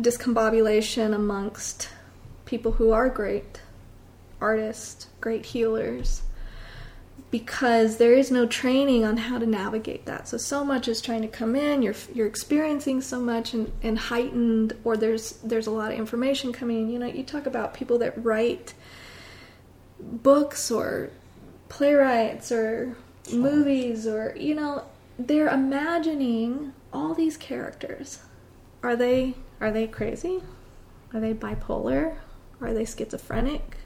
discombobulation amongst people who are great artists, great healers, because there is no training on how to navigate that. So so much is trying to come in. You're you're experiencing so much and, and heightened, or there's there's a lot of information coming in. You know, you talk about people that write books or playwrights or movies or you know they're imagining all these characters are they are they crazy Are they bipolar? Are they schizophrenic?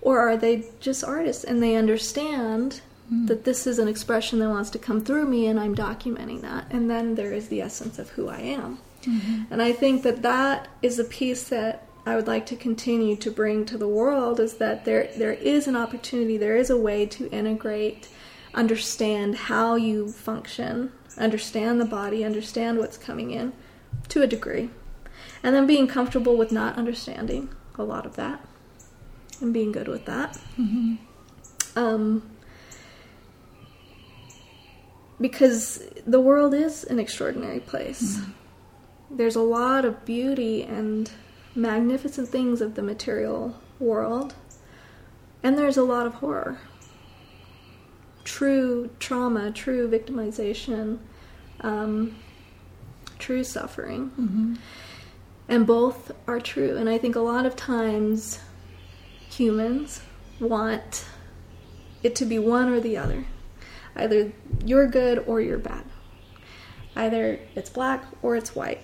Or are they just artists and they understand hmm. that this is an expression that wants to come through me and I'm documenting that? And then there is the essence of who I am. Mm-hmm. And I think that that is a piece that I would like to continue to bring to the world is that there there is an opportunity, there is a way to integrate, understand how you function, understand the body, understand what's coming in to a degree. And then being comfortable with not understanding a lot of that and being good with that. Um, because the world is an extraordinary place. There's a lot of beauty and magnificent things of the material world, and there's a lot of horror. True trauma, true victimization, um, true suffering. And both are true. And I think a lot of times humans want it to be one or the other. Either you're good or you're bad. Either it's black or it's white.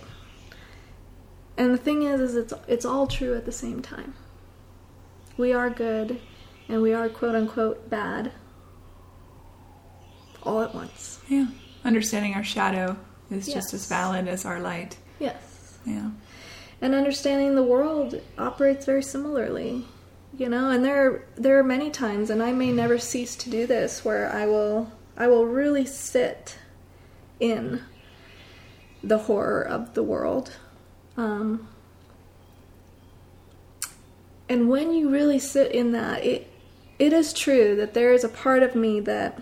And the thing is is it's it's all true at the same time. We are good and we are quote unquote bad all at once. Yeah. Understanding our shadow is just as valid as our light. Yes. Yeah. and understanding the world operates very similarly you know and there are there are many times and i may never cease to do this where i will i will really sit in the horror of the world um, and when you really sit in that it it is true that there is a part of me that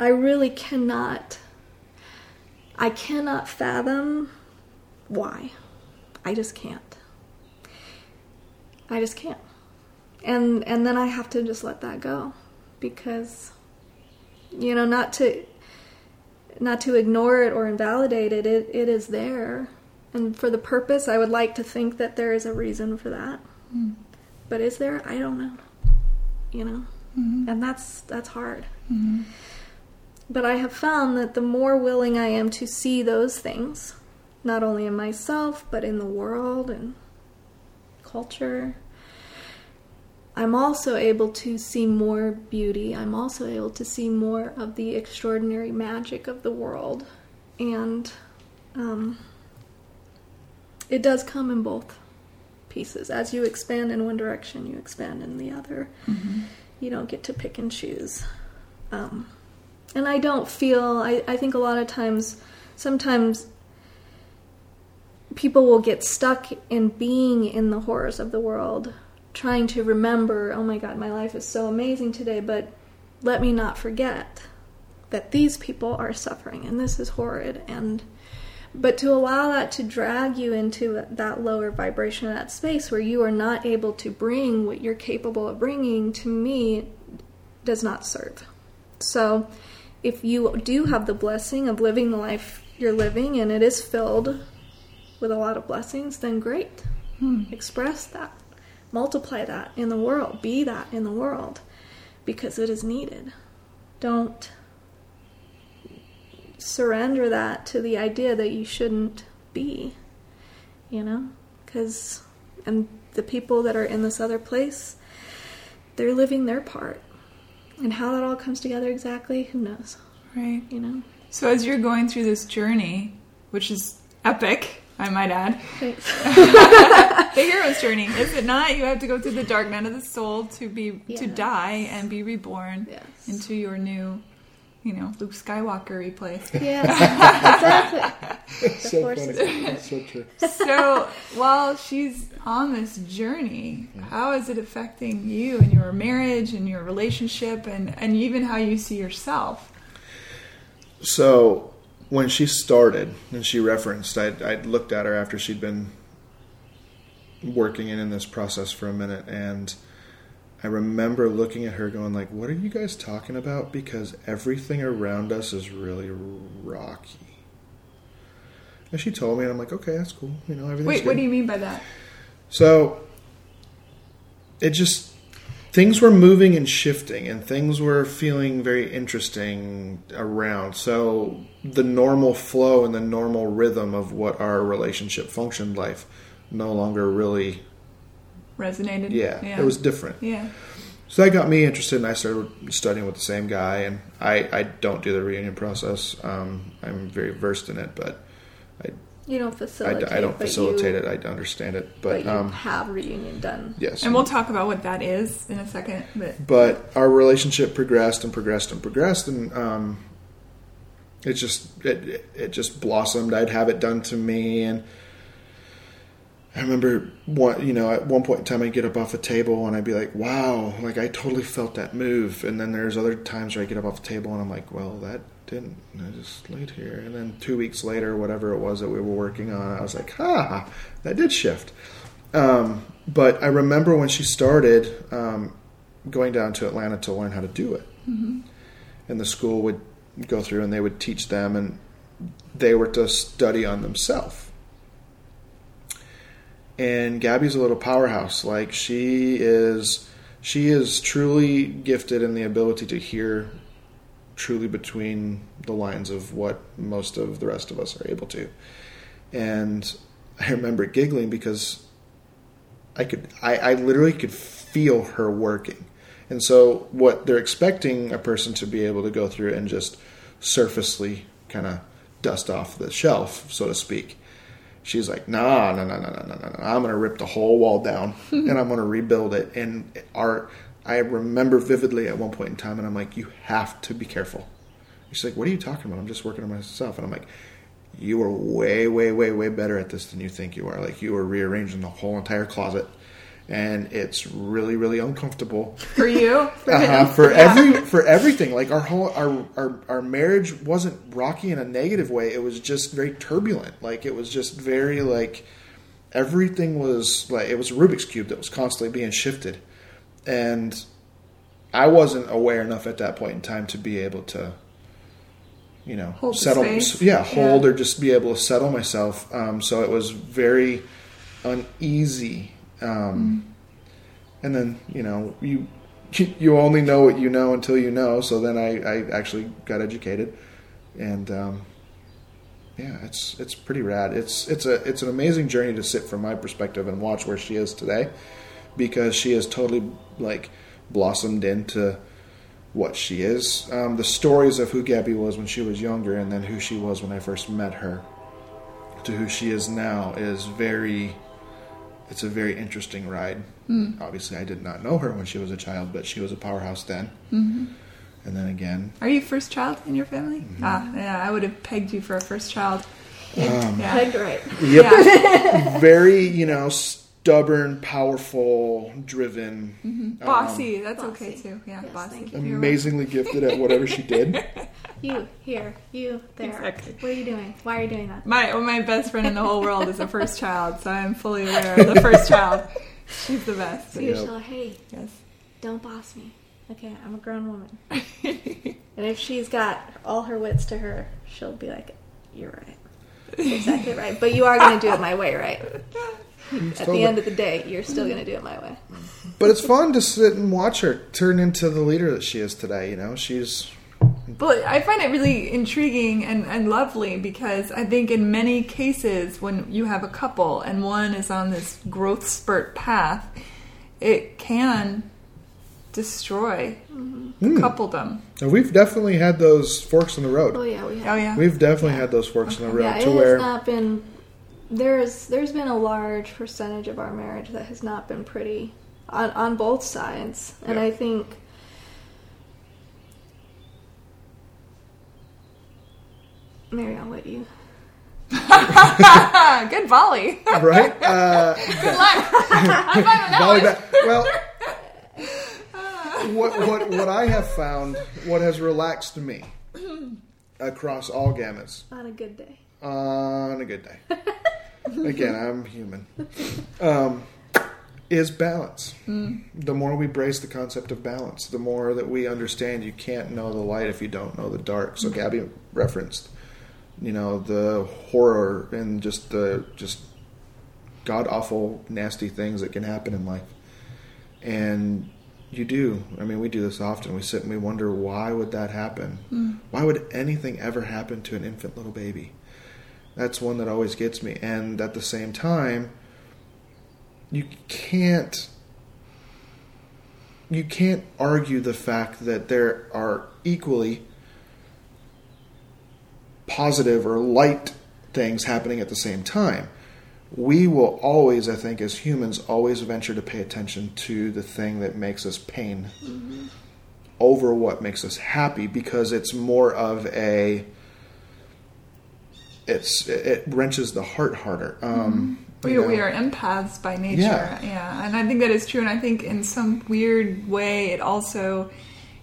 i really cannot i cannot fathom why I just can't. I just can't. And and then I have to just let that go because you know not to not to ignore it or invalidate it it, it is there and for the purpose I would like to think that there is a reason for that. Hmm. But is there? I don't know. You know. Mm-hmm. And that's that's hard. Mm-hmm. But I have found that the more willing I am to see those things, not only in myself, but in the world and culture, I'm also able to see more beauty. I'm also able to see more of the extraordinary magic of the world. And um, it does come in both pieces. As you expand in one direction, you expand in the other. You don't get to pick and choose. Um, and I don't feel, I, I think a lot of times, sometimes people will get stuck in being in the horrors of the world, trying to remember, oh my god, my life is so amazing today, but let me not forget that these people are suffering and this is horrid. And but to allow that to drag you into that lower vibration that space where you are not able to bring what you're capable of bringing to me does not serve. So if you do have the blessing of living the life you're living and it is filled with a lot of blessings, then great. Hmm. Express that. Multiply that in the world. Be that in the world because it is needed. Don't surrender that to the idea that you shouldn't be, you know? Because, and the people that are in this other place, they're living their part. And how that all comes together exactly, who knows, Right. you know? So as you're going through this journey, which is epic, I might add, Thanks. *laughs* the hero's journey, is it not? You have to go through the dark night of the soul to be to die and be reborn Yes. into your new, you know, Luke Skywalker replay. Yeah, *laughs* exactly. so funny. That's so true. so while she's on this journey, mm-hmm. how is it affecting you and your marriage and your relationship and, and even how you see yourself? So when she started and she referenced, I I looked at her after she'd been working in, in this process for a minute, and I remember looking at her, going like, "What are you guys talking about?" Because everything around us is really rocky. And she told me, and I'm like, "Okay, that's cool. You know, everything's Wait, good." what do you mean by that? So it just things were moving and shifting and things were feeling very interesting around. So the normal flow and the normal rhythm of what our relationship functioned life no longer really. Resonated. Yeah, Yeah. it was different. Yeah. So that got me interested, and I started studying with the same guy. And I, I don't do the reunion process. Um, I'm very versed in it, but I, You don't I, facilitate. I don't facilitate you, it. I understand it, But but, you um, have reunion done. yes. And we'll talk about what that is in a second. But but our relationship progressed and progressed and progressed, and um, it just it it just blossomed. I'd have it done to me, and I remember one you know at one point in time I'd get up off a table and I'd be like, "Wow!" Like I totally felt that move. And then there's other times where I get up off the table and I'm like, "Well, that didn't. I just laid here." And then two weeks later, whatever it was that we were working on, I was like, "Ha! That did shift." Um, but I remember when she started um, going down to Atlanta to learn how to do it, and the school would go through and they would teach them, and they were to study on themselves. And Gabby's a little powerhouse. Like she is, she is truly gifted in the ability to hear truly between the lines of what most of the rest of us are able to. And I remember giggling because I could I, I literally could feel her working. And so what they're expecting a person to be able to go through and just surfacely kind of dust off the shelf, so to speak. She's like, nah, no, no, no, no, no, no, no. I'm gonna rip the whole wall down *laughs* and I'm gonna rebuild it. And our I remember vividly at one point in time and I'm like, You have to be careful. She's like, What are you talking about? I'm just working on myself. And I'm like, you are way, way, way, way better at this than you think you are. Like you are rearranging the whole entire closet, and it's really, really uncomfortable for you, *laughs* for uh-huh, for Yeah. every for everything. Like our whole our, our our marriage wasn't rocky in a negative way. It was just very turbulent. Like it was just very like everything was like it was a Rubik's cube that was constantly being shifted, and I wasn't aware enough at that point in time to be able to you know Hold settle yeah hold Yeah. or just be able to settle myself um, so it was very uneasy um, and then you know you *laughs* you only know what you know until you know. So then i, I actually got educated. And um, yeah it's it's pretty rad. It's it's a it's an amazing journey to sit from my perspective and watch where she is today because she has totally like blossomed into what she is. Um, the stories of who gabby was when she was younger and then who she was when i first met her to who she is now is very it's a very interesting ride. Obviously, I did not know her when she was a child, but she was a powerhouse then. Mm-hmm. And then again, Are you first child in your family? Mm-hmm. Ah, yeah. I would have pegged you for a first child. Um, yeah. Pegged right. yep, Yeah. *laughs* very you know stubborn, powerful, driven, um, Bossy. That's Bossy. okay too. Yeah, Yes, bossy. thank you. Amazingly gifted at whatever she did. *laughs* You here, you there. Exactly. What are you doing? Why are you doing that? My well, my best friend in the whole world is a first child, so I'm fully aware of the first child. She's the best. So you Yep. tell her, hey, Yes. don't boss me. Okay, I'm a grown woman. *laughs* and if she's got all her wits to her, she'll be like, "You're right, exactly right." But you are going to do it my way, right? *laughs* At the end of the day, you're still going to do it my way. But it's fun to sit and watch her turn into the leader that she is today. You know, she's But I find it really intriguing and, and lovely because I think in many cases when you have a couple and one is on this growth spurt path, it can destroy the hmm. coupledom. and we've definitely had those forks in the road. Oh yeah, we have. Oh yeah. We've definitely had those forks in the road Yeah, it to has where not been. There's there's been a large percentage of our marriage that has not been pretty on on both sides, and Yeah. I think. Mary, I'll let you. *laughs* Good volley. *laughs* right. Uh, *laughs* good luck. I'm fine with that volley back. Well, what what what I have found, what has relaxed me *clears throat* across all gamuts On a good day. on a good day. Again, I'm human. Um, is balance. The more we brace the concept of balance, the more that we understand you can't know the light if you don't know the dark. So Gabby referenced, you know, the horror and just the just god awful, nasty things that can happen in life. And you do. I mean, we do this often. We sit and we wonder why would that happen? Why would anything ever happen to an infant little baby? That's one that always gets me. And at the same time, you can't you can't argue the fact that there are equally positive or light things happening at the same time. We will always, I think, as humans, always venture to pay attention to the thing that makes us pain mm-hmm. over what makes us happy because it's more of a it's it wrenches the heart harder. Um, mm-hmm. we, we are empaths by nature, yeah. yeah, and I think that is true. And I think in some weird way, it also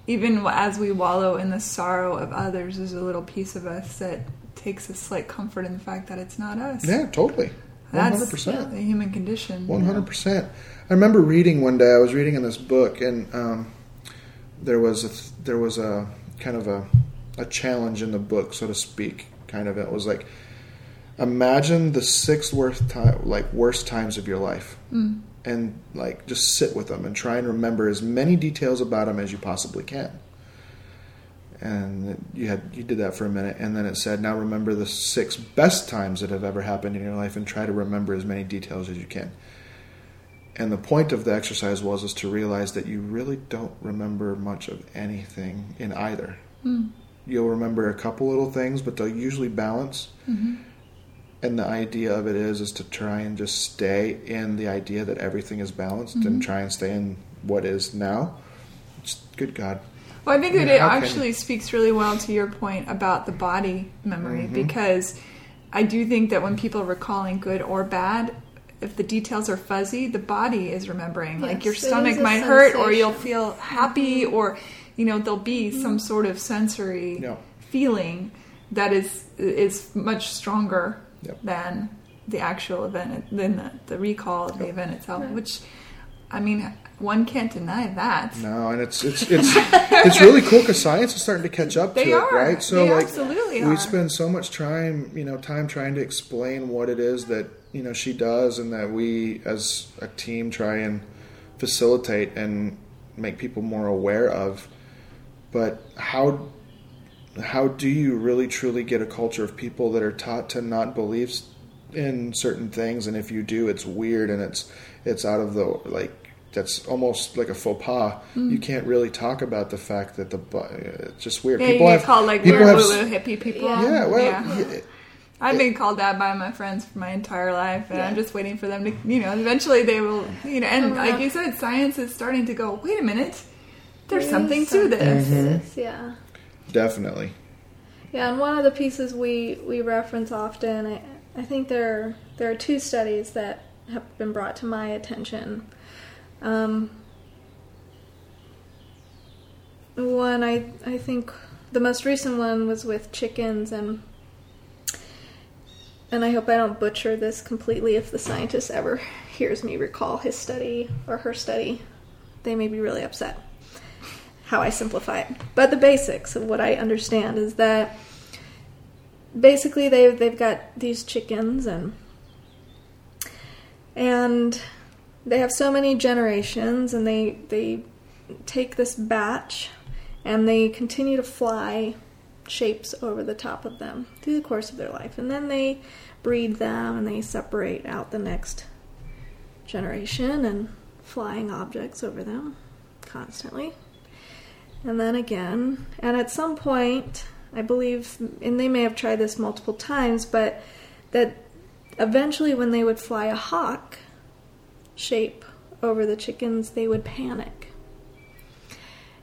even as we wallow in the sorrow of others, there's a little piece of us that takes a slight comfort in the fact that it's not us. Yeah, totally. One hundred percent. The human condition. One hundred percent. I remember reading one day. I was reading in this book, and um, there was a, there was a kind of a a challenge in the book, so to speak. Kind of it was like, imagine the six worst time, like worst times of your life. Mm and like just sit with them and try and remember as many details about them as you possibly can. And you had you did that for a minute, and then it said, "Now remember the six best times that have ever happened in your life, and try to remember as many details as you can." And the point of the exercise was is to realize that you really don't remember much of anything in either. Mm. You'll remember a couple little things, but they'll usually balance. Mm-hmm and the idea of it is is to try and just stay in the idea that everything is balanced mm-hmm. and try and stay in what is now. Just, good God. Well, I think that it actually speaks really well to your point about the body memory mm-hmm. because I do think that when people are recalling good or bad, if the details are fuzzy, the body is remembering. Yes, like your stomach might hurt, or you'll feel happy, mm-hmm. or you know there'll be mm-hmm. some sort of sensory yeah. feeling that is is much stronger yep. than the actual event, than the, the recall of the event itself. Right. Which, I mean, one can't deny that. No, and it's it's it's it's really cool because science is starting to catch up they to are. it, right? So they like absolutely we are. spend so much time, you know, time trying to explain what it is that you know she does, and that we as a team try and facilitate and make people more aware of. But how how do you really truly get a culture of people that are taught to not believe in certain things and if you do it's weird and it's it's out of the like that's almost like a faux pas. Mm. You can't really talk about the fact that the it's just weird. Yeah, people you have called like people have, hippie people. Yeah, well, yeah. Yeah. I've been called that by my friends for my entire life, and yeah. I'm just waiting for them to, you know, eventually they will, you know, and like you said, science is starting to go. Wait a minute, there's something to this. Mm-hmm. Yeah. Definitely. Yeah, and one of the pieces we, we reference often, I, I think there there are two studies that have been brought to my attention. Um, one, I I think the most recent one was with chickens, and and I hope I don't butcher this completely. If the scientist ever *laughs* hears me recall his study or her study, they may be really upset how I simplify it. But the basics of what I understand is that basically they've they've got these chickens and and they have so many generations and they they take this batch and they continue to fly shapes over the top of them through the course of their life and then they breed them and they separate out the next generation and flying objects over them constantly and then again. And at some point, I believe, and they may have tried this multiple times, but that eventually when they would fly a hawk shape over the chickens, they would panic.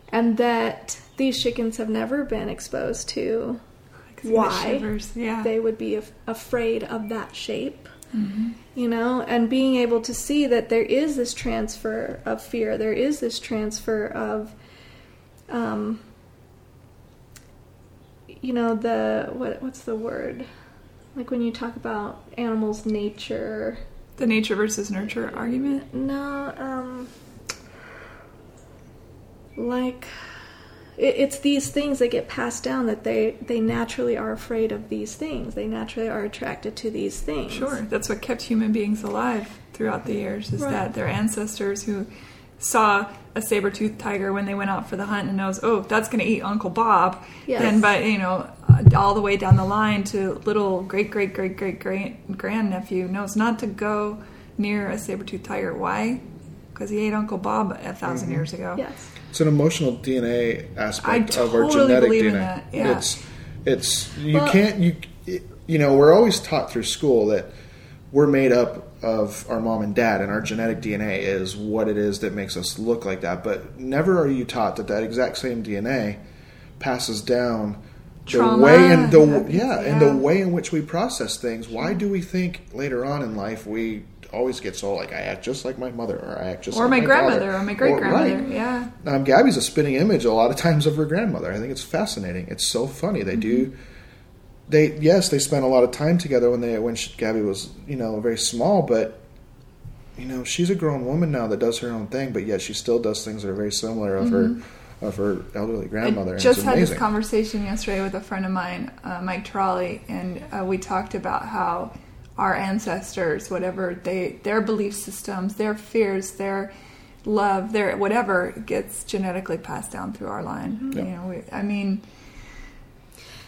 And that these chickens have never been exposed to why yeah. they would be af- afraid of that shape. Mm-hmm. You know, and being able to see that there is this transfer of fear, there is this transfer of um, you know the what what's the word? Like when you talk about animals nature. The nature versus nurture argument? No um like it, it's these things that get passed down that they they naturally are afraid of these things. They naturally are attracted to these things. Sure. That's what kept human beings alive throughout the years is right. that their ancestors who saw a saber-toothed tiger when they went out for the hunt and knows, oh, that's going to eat Uncle Bob. Yes. Then, but you know, all the way down the line to little great great great great great grandnephew knows not to go near a saber-toothed tiger. Why? Because he ate Uncle Bob a 1000 Mm-hmm. years ago. Yes. It's an emotional DNA aspect I of our genetic believe DNA. in that, yeah. It's it's you Well- can't you you know we're always taught through school that we're made up of our mom and dad and our genetic DNA is what it is that makes us look like that. But never are you taught that that exact same DNA passes down the Trauma way in the and- yeah, and the way in which we process things. Why do we think later on in life we always get so like I act just like my mother or I act just Or like my, my grandmother father. or my great grandmother. right. Yeah. Um, Gabby's a spinning image a lot of times of her grandmother. I think it's fascinating. It's so funny. They do. They yes, they spent a lot of time together when they when she, Gabby was you know very small, but you know she's a grown woman now that does her own thing, but yet she still does things that are very similar of her of her elderly grandmother. I just had this conversation yesterday with a friend of mine, uh, Mike Trolley, and uh, we talked about how our ancestors, whatever they, their belief systems, their fears, their love, their whatever gets genetically passed down through our line. Yeah. You know, we, I mean,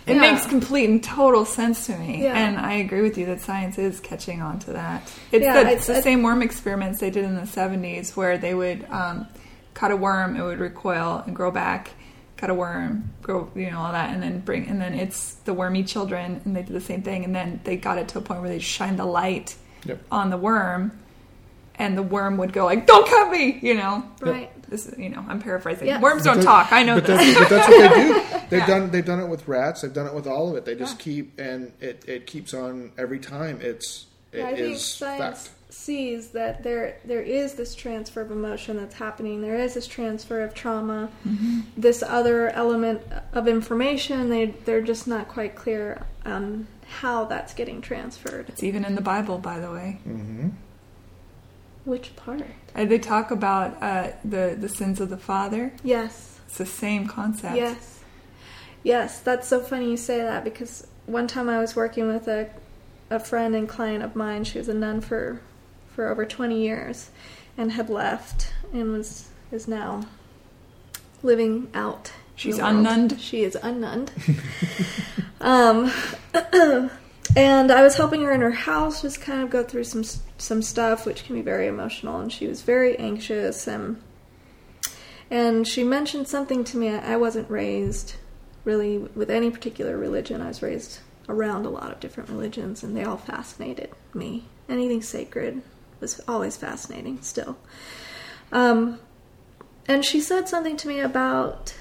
it Yeah. makes complete and total sense to me, Yeah. and I agree with you that science is catching on to that. It's, Yeah, the, it's the I- same worm experiments they did in the '70s, where they would um, cut a worm, it would recoil and grow back. Cut a worm, grow, you know, all that, and then bring, and then it's the wormy children, and they did the same thing, and then they got it to a point where they shined the light Yep. on the worm, and the worm would go like, "Don't cut me," you know. Right. This is, you know, I'm paraphrasing. Yes. Worms don't talk. I know but this. that's, but that's what they do. *laughs* They've Yeah. done they've done it with rats. They've done it with all of it. They just keep and it, it keeps on every time. It's it Yeah, I think science fact. sees that there there is this transfer of emotion that's happening. There is this transfer of trauma. Mm-hmm. This other element of information, they they're just not quite clear on how that's getting transferred. It's even in the Bible, by the way. hmm Which part? Uh, They talk about uh, the the sins of the father. Yes. It's the same concept. Yes. Yes, that's so funny you say that because one time I was working with a a friend and client of mine. She was a nun for for over 20 years and had left and was is now living out. She's unnunned? She is unnunned. *laughs* um *clears throat* *coughs* and I was helping her in her house just kind of go through some some stuff which can be very emotional and she was very anxious and and she mentioned something to me. I wasn't raised really with any particular religion. I was raised around a lot of different religions, and they all fascinated me. Anything sacred was always fascinating still. Um, and she said something to me about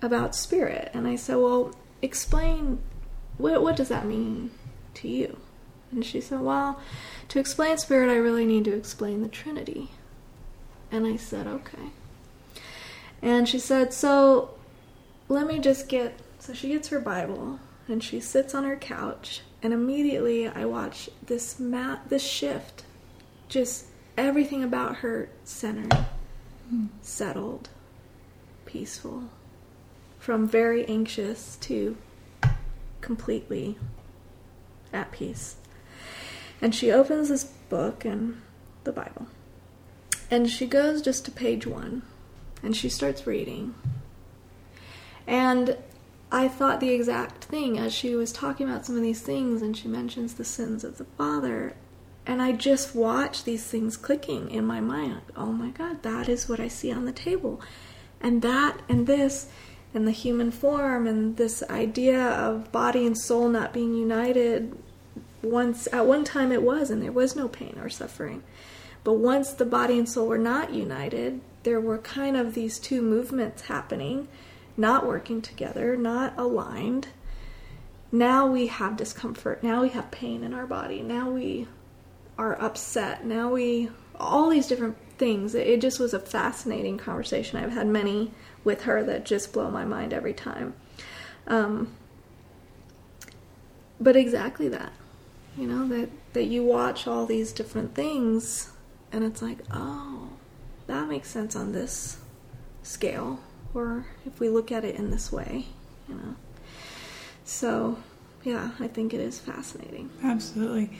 about spirit, and I said, "Well, explain what what does that mean to you?" And she said, "Well, to explain spirit, I really need to explain the Trinity." And I said, okay. And she said, so let me just get. So she gets her Bible and she sits on her couch, and immediately I watch this mat, this shift. Just everything about her centered, hmm. settled, peaceful, from very anxious to completely at peace. And she opens this book and the Bible. And she goes just to page one and she starts reading. And I thought the exact thing as she was talking about some of these things and she mentions the sins of the father. And I just watched these things clicking in my mind. Oh my God, that is what I see on the table. And that and this and the human form and this idea of body and soul not being united once at one time it was and there was no pain or suffering but once the body and soul were not united, there were kind of these two movements happening, not working together, not aligned. Now we have discomfort. Now we have pain in our body. Now we are upset. Now we. All these different things. It just was a fascinating conversation. I've had many with her that just blow my mind every time. Um, but exactly that. You know, that, that you watch all these different things and it's like, oh, that makes sense on this scale, or if we look at it in this way, you know. So, yeah, I think it is fascinating. Absolutely.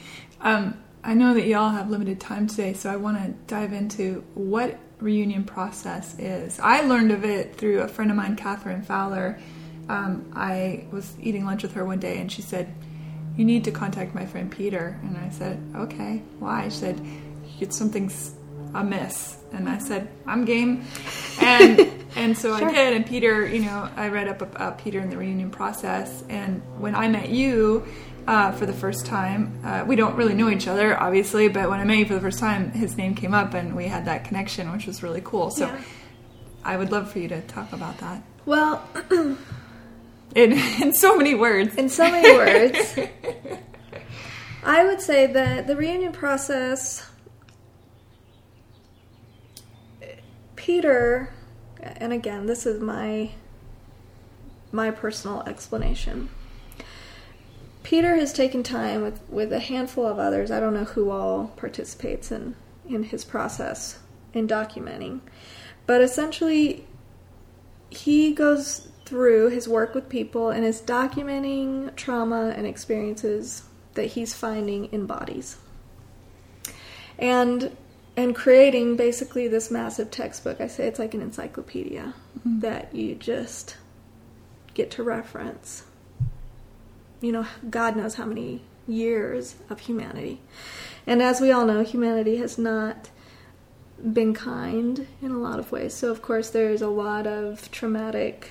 Um, I know that y'all have limited time today, so I want to dive into what reunion process is. I learned of it through a friend of mine, Catherine Fowler. Um, I was eating lunch with her one day, and she said, you need to contact my friend Peter. And I said, okay, why? She said, it's something's amiss. And I said, I'm game. And *laughs* and so sure. I did. And Peter, you know, I read up about Peter in the reunion process. And when I met you uh, for the first time, uh, we don't really know each other, obviously, but when I met you for the first time, his name came up and we had that connection, which was really cool. So yeah. I would love for you to talk about that. Well, *clears throat* in, in so many words. In so many words. *laughs* I would say that the reunion process, Peter, and again, this is my my personal explanation. Peter has taken time with, with a handful of others. I don't know who all participates in, in his process in documenting. But essentially, he goes through his work with people and is documenting trauma and experiences that he's finding in bodies. And and creating basically this massive textbook. I say it's like an encyclopedia mm-hmm. that you just get to reference. You know, God knows how many years of humanity. And as we all know, humanity has not been kind in a lot of ways. So, of course, there's a lot of traumatic,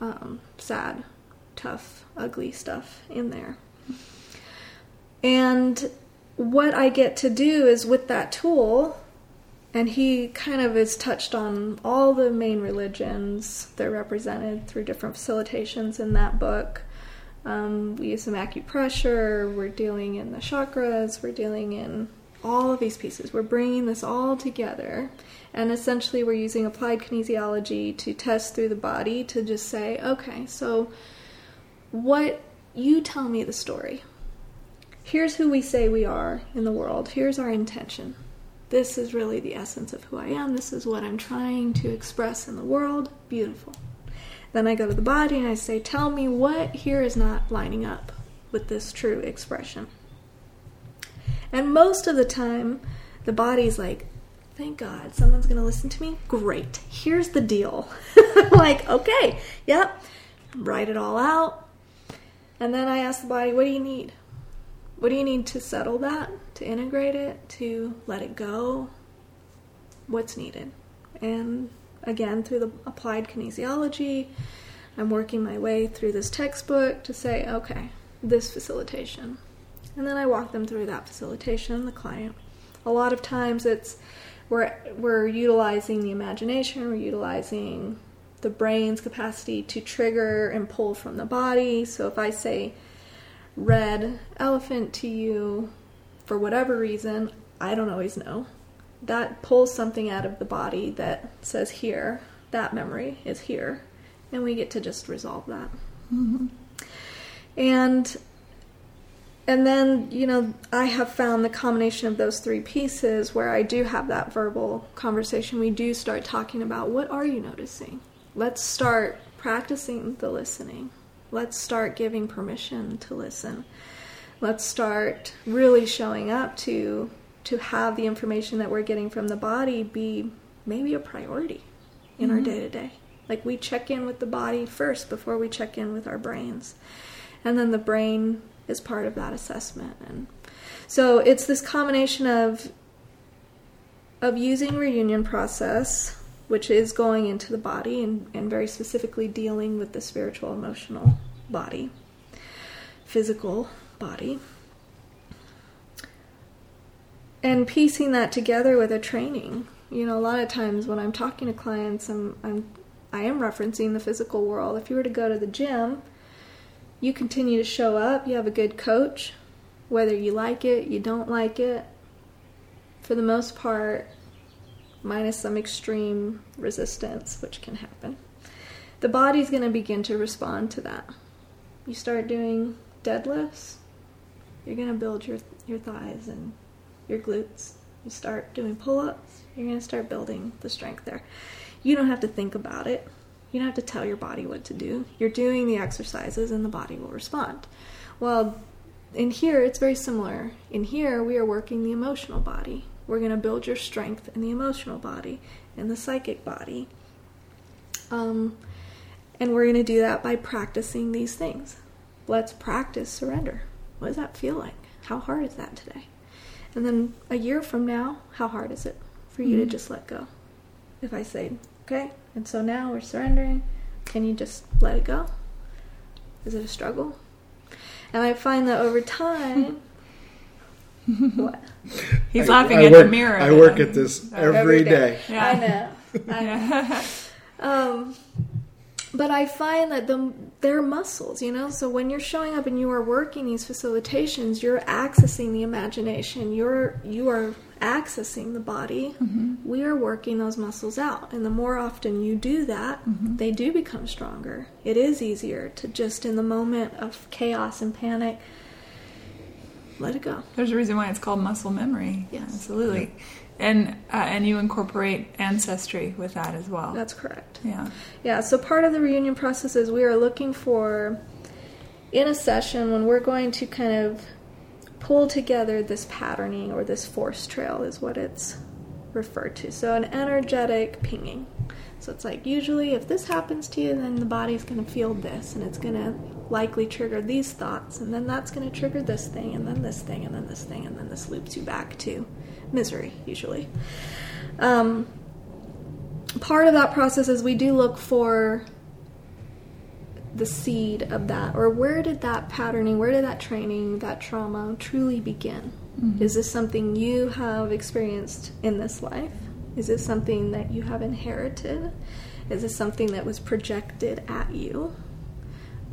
um, sad, tough, ugly stuff in there. And what I get to do is with that tool, and he kind of is touched on all the main religions. They're represented through different facilitations in that book. Um, we use some acupressure, we're dealing in the chakras, we're dealing in all of these pieces. We're bringing this all together. And essentially, we're using applied kinesiology to test through the body to just say, okay, so what you tell me the story. Here's who we say we are in the world. Here's our intention. This is really the essence of who I am. This is what I'm trying to express in the world. Beautiful. Then I go to the body and I say, tell me what here is not lining up with this true expression. And most of the time, the body's like, thank God, someone's going to listen to me. Great. Here's the deal. *laughs* like, okay, yep, write it all out. And then I ask the body, what do you need? What do you need to settle that, to integrate it, to let it go? What's needed? And again, through the applied kinesiology, I'm working my way through this textbook to say, okay, this facilitation and then I walk them through that facilitation, the client. A lot of times it's we're we're utilizing the imagination, we're utilizing the brain's capacity to trigger and pull from the body. So if I say red elephant to you for whatever reason, I don't always know. That pulls something out of the body that says here, that memory is here, and we get to just resolve that. Mm-hmm. And and then, you know, I have found the combination of those three pieces where I do have that verbal conversation. We do start talking about what are you noticing? Let's start practicing the listening. Let's start giving permission to listen. Let's start really showing up to to have the information that we're getting from the body be maybe a priority in mm-hmm. our day to day. Like we check in with the body first before we check in with our brains. And then the brain is part of that assessment. And so it's this combination of of using reunion process, which is going into the body and, and very specifically dealing with the spiritual emotional body, physical body. And piecing that together with a training. You know, a lot of times when I'm talking to clients, I'm, I'm I am referencing the physical world. If you were to go to the gym, you continue to show up, you have a good coach, whether you like it, you don't like it. For the most part, minus some extreme resistance, which can happen, the body's going to begin to respond to that. You start doing deadlifts, you're going to build your, your thighs and your glutes. You start doing pull ups, you're going to start building the strength there. You don't have to think about it. You don't have to tell your body what to do. You're doing the exercises and the body will respond. Well, in here, it's very similar. In here, we are working the emotional body. We're going to build your strength in the emotional body and the psychic body. Um, and we're going to do that by practicing these things. Let's practice surrender. What does that feel like? How hard is that today? And then a year from now, how hard is it for you to just let go? If I say, okay, and so now we're surrendering, can you just let it go? Is it a struggle? And I find that over time, *laughs* what? He's I- laughing I at work, the mirror. I work at this every Every day. day. Yeah. I know. I know. *laughs* Um, but I find that the they're muscles, you know. So when you're showing up and you are working these facilitations, you're accessing the imagination. You're you are accessing the body. Mm-hmm. We are working those muscles out, and the more often you do that, mm-hmm. they do become stronger. It is easier to just in the moment of chaos and panic, let it go. There's a reason why it's called muscle memory. Yes. absolutely. And uh, and you incorporate ancestry with that as well. That's correct. yeah. Yeah, so part of the reunion process is we are looking for, in a session, when we're going to kind of pull together this patterning or this force trail, is what it's referred to. So, an energetic pinging. So, it's like usually if this happens to you, then the body's going to feel this, and it's going to likely trigger these thoughts, and then that's going to trigger this thing, and then this thing, and then this thing, and then this loops you back to misery, usually. Um, part of that process is we do look for the seed of that or where did that patterning where did that training that trauma truly begin? Is this something you have experienced in this life is this something that you have inherited is this something that was projected at you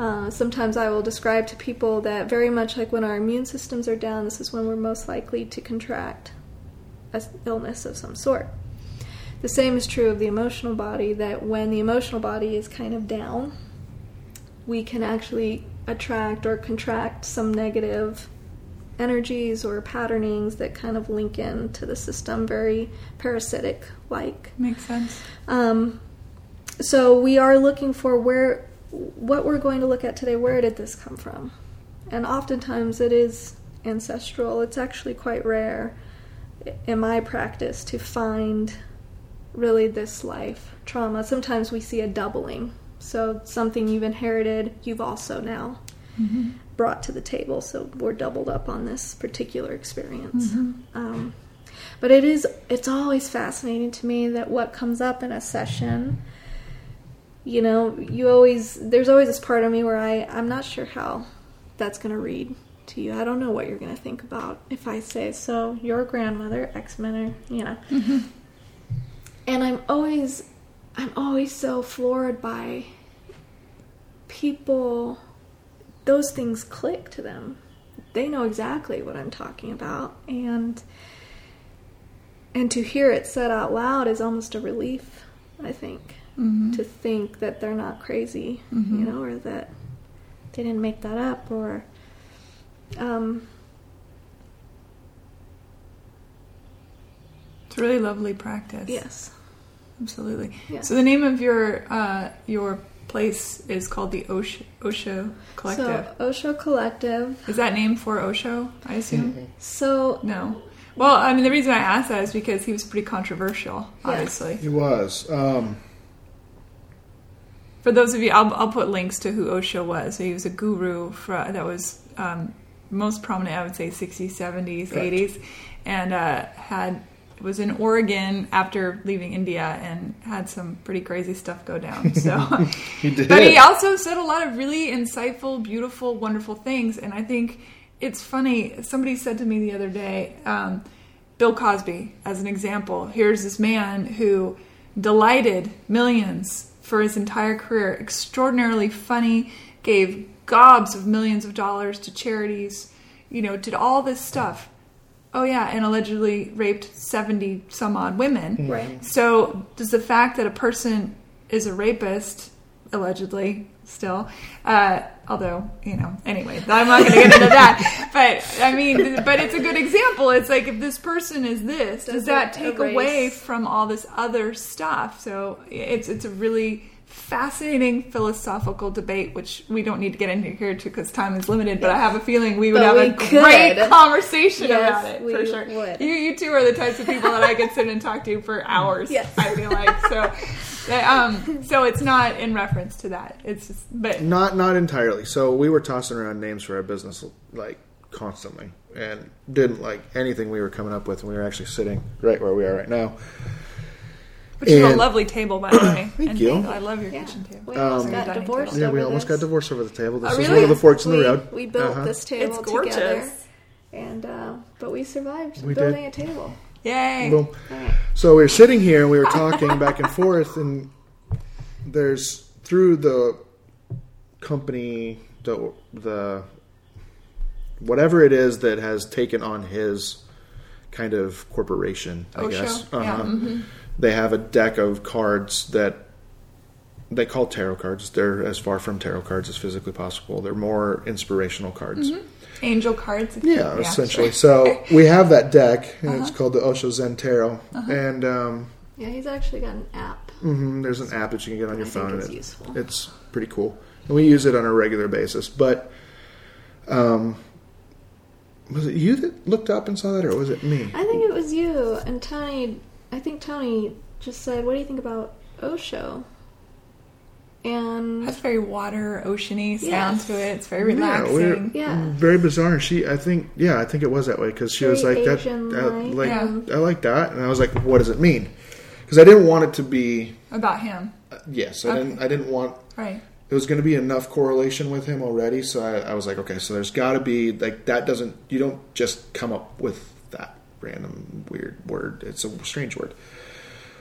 uh, sometimes I will describe to people that very much like when our immune systems are down, this is when we're most likely to contract an illness of some sort. The same is true of the emotional body, that when the emotional body is kind of down, we can actually attract or contract some negative energies or patternings that kind of link in to the system, very parasitic like. Makes sense. Um, so we are looking for where what we're going to look at today. Where did this come from? And oftentimes it is ancestral. It's actually quite rare in my practice to find really this life trauma. Sometimes we see a doubling. So something you've inherited, you've also now brought to the table. So we're doubled up on this particular experience. Um, but it is it's always fascinating to me that what comes up in a session you know you always there's always this part of me where i i'm not sure how that's going to read to you i don't know what you're going to think about if i say so your grandmother x-men or you know and i'm always i'm always so floored by people those things click to them they know exactly what i'm talking about and and to hear it said out loud is almost a relief i think Mm-hmm. to think that they're not crazy you know or that they didn't make that up or um, It's a really lovely practice. yes absolutely. Yeah. So the name of your uh, your place is called the Osho, Osho Collective. so osho collective is that name for Osho? I assume. Mm-hmm. so No. Well, I mean, the reason I asked that is because he was pretty controversial, Yeah. obviously. He was. Um, For those of you, I'll, I'll put links to who Osho was. So he was a guru for, that was um, most prominent, I would say, 60s, 70s, Correct. 80s, and uh, had was in Oregon after leaving India and had some pretty crazy stuff go down. So, *laughs* he did. but he also said a lot of really insightful, beautiful, wonderful things. And I think it's funny. Somebody said to me the other day, um, Bill Cosby, as an example. Here's this man who delighted millions for his entire career, extraordinarily funny, gave gobs of millions of dollars to charities, you know, did all this stuff. Oh yeah, and allegedly raped 70 some odd women. right So, does the fact that a person is a rapist, allegedly, still, uh, although, you know, anyway, I'm not going to get into *laughs* that. But, I mean, but it's a good example. It's like if this person is this, does, Does that take erase- away from all this other stuff? So, it's, it's a really fascinating philosophical debate, which we don't need to get into here too because time is limited. But I have a feeling we would But have we a great conversation Yes, about it we for sure. would. You, you two are the types of people that I could sit and talk to for hours. Yes. I feel like so. that, um, so it's not in reference to that. It's just, but Not not entirely. So we were tossing around names for our business like constantly and didn't like anything we were coming up with, and we were actually sitting right where we are right now. Which is a lovely table, by the way. *coughs* Thank and you. I love your Yeah. kitchen table. We almost Um, got divorced. table. Yeah, we over almost this. got divorced over the table. This Oh, is really? one of the forks in the we, road. We built Uh-huh. this table It's gorgeous. together, and uh, but we survived We building did. a table. Yay! Boom. All right. So we were sitting here and we were talking back and forth, and there's through the company, the the whatever it is that has taken on his kind of corporation, I Osho? guess. Yeah. Uh-huh. mhm. They have a deck of cards that they call tarot cards. They're as far from tarot cards as physically possible. They're more inspirational cards. Angel cards. if- Yeah, essentially. So *laughs* we have that deck, and Uh-huh. it's called the Osho Zen Tarot. And um, Yeah, he's actually got an app. hmm there's an app that you can get on your I think phone, it's and it, useful. it's pretty cool. And we use it on a regular basis. But um, was it you that looked up and saw that, or was it me? I think it was you and Tony. I think Tony just said, "What do you think about Osho?" And has very water, oceany sound Yes. to it. It's very relaxing. we're- Yeah. very bizarre. She, I think, yeah, I think it was that way because she was like that. Asian-like, uh, like Yeah. I like that, and I was like, what does it mean? Because I didn't want it to be. About him, uh, yes, I Okay. didn't. I didn't want right? it was going to be enough correlation with him already. So I, I was like, okay, so there's got to be like that. Doesn't you don't just come up with that random weird word? It's a strange word.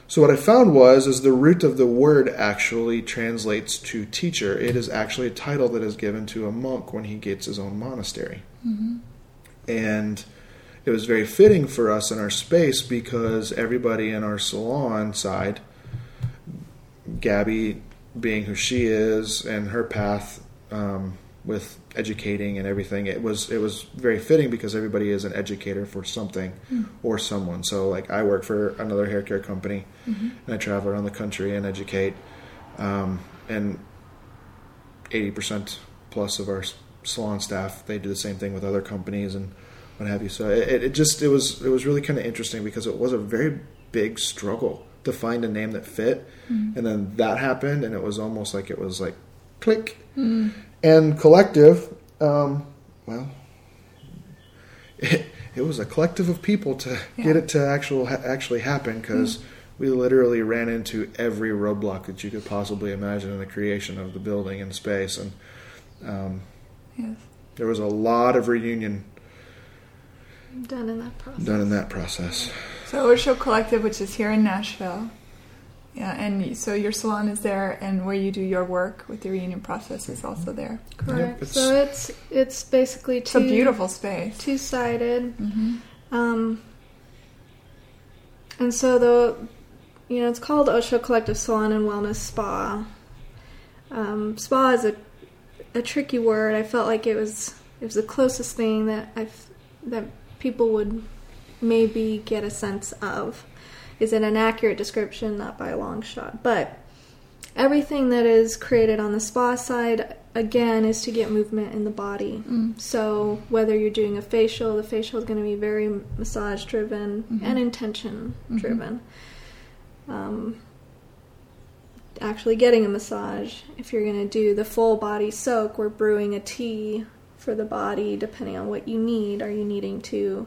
So what I found was is the root of the word actually translates to teacher. It is actually a title that is given to a monk when he gets his own monastery, and it was very fitting for us in our space because everybody in our salon side Gabby being who she is and her path um, with educating and everything, it was it was very fitting because everybody is an educator for something mm-hmm. or someone. So like I work for another hair care company mm-hmm. and I travel around the country and educate, um, and eighty percent plus of our salon staff they do the same thing with other companies and what have you. So it, it just it was it was really kind of interesting because it was a very big struggle to find a name that fit, mm-hmm. and then that happened, and it was almost like it was like click, and collective. Um, well, it, *laughs* it was a collective of people to Yeah. get it to actual ha- actually happen because. We literally ran into every roadblock that you could possibly imagine in the creation of the building and space, and um, Yes. there was a lot of reunion done in that process. done in that process. So Osho Collective, which is here in Nashville. Yeah, and so your salon is there, and where you do your work with the reunion process is also there. Correct. it's- so it's it's basically two, It's a beautiful space. two sided. hmm Um, and so the, you know, it's called Osho Collective Salon and Wellness Spa. Um, spa is a, a tricky word. I felt like it was it was the closest thing that I that people would maybe get a sense of. Is it an accurate description? Not by a long shot, but everything that is created on the spa side again is to get movement in the body. Mm. So whether you're doing a facial, the facial is going to be very massage driven Mhm. and intention Mhm. driven. Um, actually getting a massage, if you're going to do the full body soak, we're brewing a tea for the body depending on what you need. Are you needing to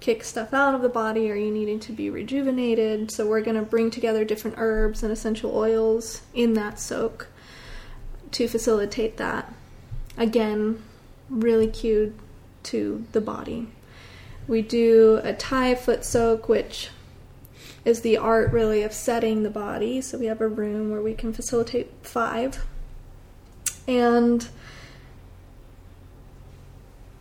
kick stuff out of the body? Are you needing to be rejuvenated? So we're going to bring together different herbs and essential oils in that soak to facilitate that. Again, really cued to the body. We do a Thai foot soak, which is the art really of setting the body. So we have a room where we can facilitate five. And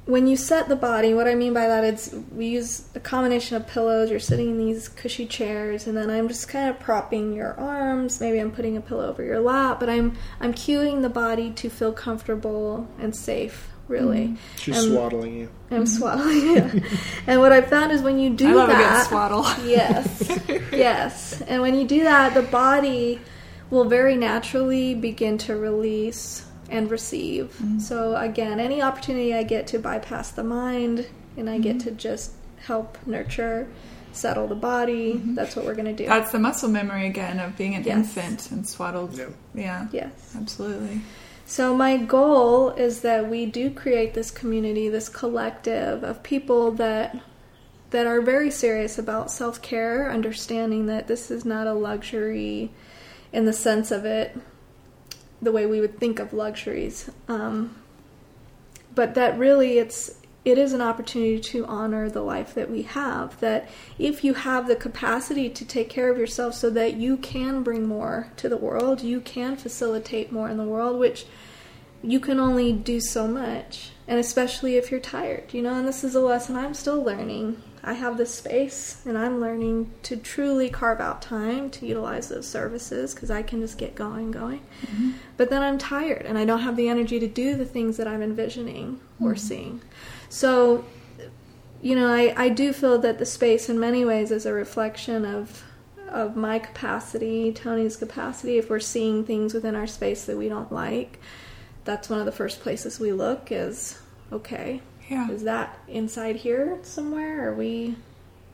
when you set the body, what I mean by that is we use a combination of pillows. You're sitting in these cushy chairs, and then I'm just kind of propping your arms. Maybe I'm putting a pillow over your lap, but I'm I'm cueing the body to feel comfortable and safe. Really, She's Um, swaddling you. I'm swaddling. you. *laughs* and what I found is when you do I love a good swaddle. yes, *laughs* yes, and when you do that, the body will very naturally begin to release and receive. Mm-hmm. So again, any opportunity I get to bypass the mind and I get Mm-hmm. to just help nurture, settle the body, Mm-hmm. that's what we're going to do. That's the muscle memory again of being an Yes. infant and swaddled. Yep. Yeah, yes. absolutely. So, my goal is that we do create this community, this collective of people that that are very serious about self-care, understanding that this is not a luxury in the sense of it, the way we would think of luxuries, um, but that really it's it is an opportunity to honor the life that we have. That if you have the capacity to take care of yourself so that you can bring more to the world, you can facilitate more in the world, which you can only do so much. And especially if you're tired, you know, and this is a lesson I'm still learning. I have this space and I'm learning to truly carve out time to utilize those services because I can just get going, going. Mm-hmm. But then I'm tired and I don't have the energy to do the things that I'm envisioning or mm-hmm. seeing. So, you know, I, I do feel that the space in many ways is a reflection of of my capacity, Tony's capacity. If we're seeing things within our space that we don't like, that's one of the first places we look is okay, yeah. Is that inside here somewhere? Are we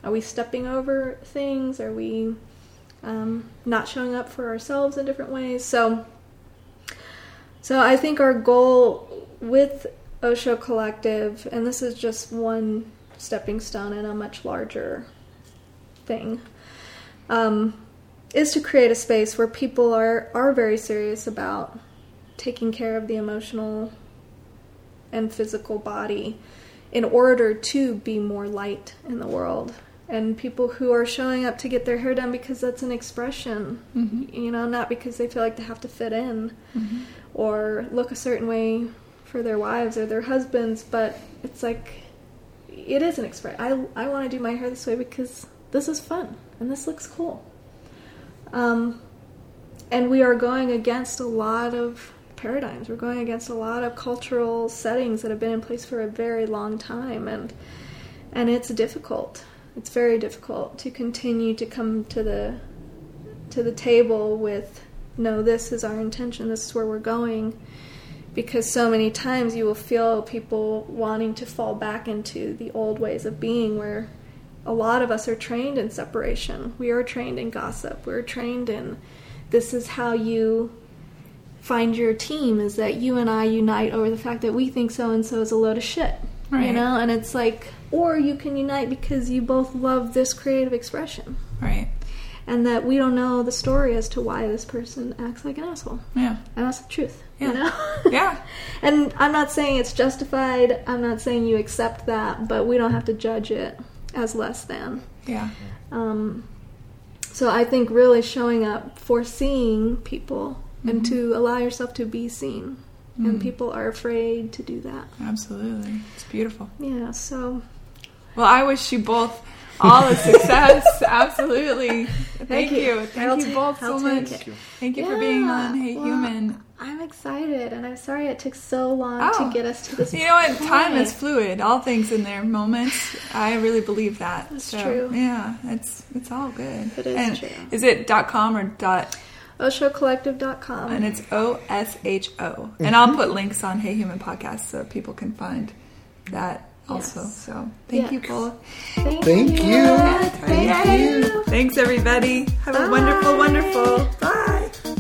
are we stepping over things? Are we um, not showing up for ourselves in different ways? So so I think our goal with Osho Collective, and this is just one stepping stone in a much larger thing, um, is to create a space where people are, are very serious about taking care of the emotional and physical body in order to be more light in the world and people who are showing up to get their hair done because that's an expression mm-hmm. you know not because they feel like they have to fit in mm-hmm. or look a certain way for their wives or their husbands but it's like it is an expression i, I want to do my hair this way because this is fun and this looks cool um, and we are going against a lot of paradigms. We're going against a lot of cultural settings that have been in place for a very long time, and and it's difficult. It's very difficult to continue to come to the to the table with no, this is our intention. This is where we're going. Because so many times you will feel people wanting to fall back into the old ways of being where a lot of us are trained in separation. We are trained in gossip. We're trained in this is how you find your team is that you and I unite over the fact that we think so and so is a load of shit. Right. You know, and it's like, or you can unite because you both love this creative expression. Right. And that we don't know the story as to why this person acts like an asshole. Yeah. And that's the truth. Yeah. You know? *laughs* yeah. And I'm not saying it's justified. I'm not saying you accept that, but we don't have to judge it as less than. Yeah. Um, so I think really showing up, foreseeing people mm-hmm. and to allow yourself to be seen. Mm-hmm. And people are afraid to do that. Absolutely. It's beautiful. Yeah, so. Well, I wish you both all the success. *laughs* Absolutely. Thank, Thank you. you. Thank I'll you t- both I'll so much. Thank you yeah. for being on Hey well, Human. I'm excited, and I'm sorry it took so long oh. to get us to this. You know what? Point. Time is fluid. All things in their moments. I really believe that. That's so, true. Yeah, it's it's all good. It is and true. Is it dot com or dot? OshoCollective.com. And it's O S H O. And I'll mm-hmm. put links on Hey Human Podcast so people can find that also. Yes. So thank yes. you both. Thank, thank you. you. Thank, thank you. Thanks everybody. Have Bye. a wonderful, wonderful. Bye.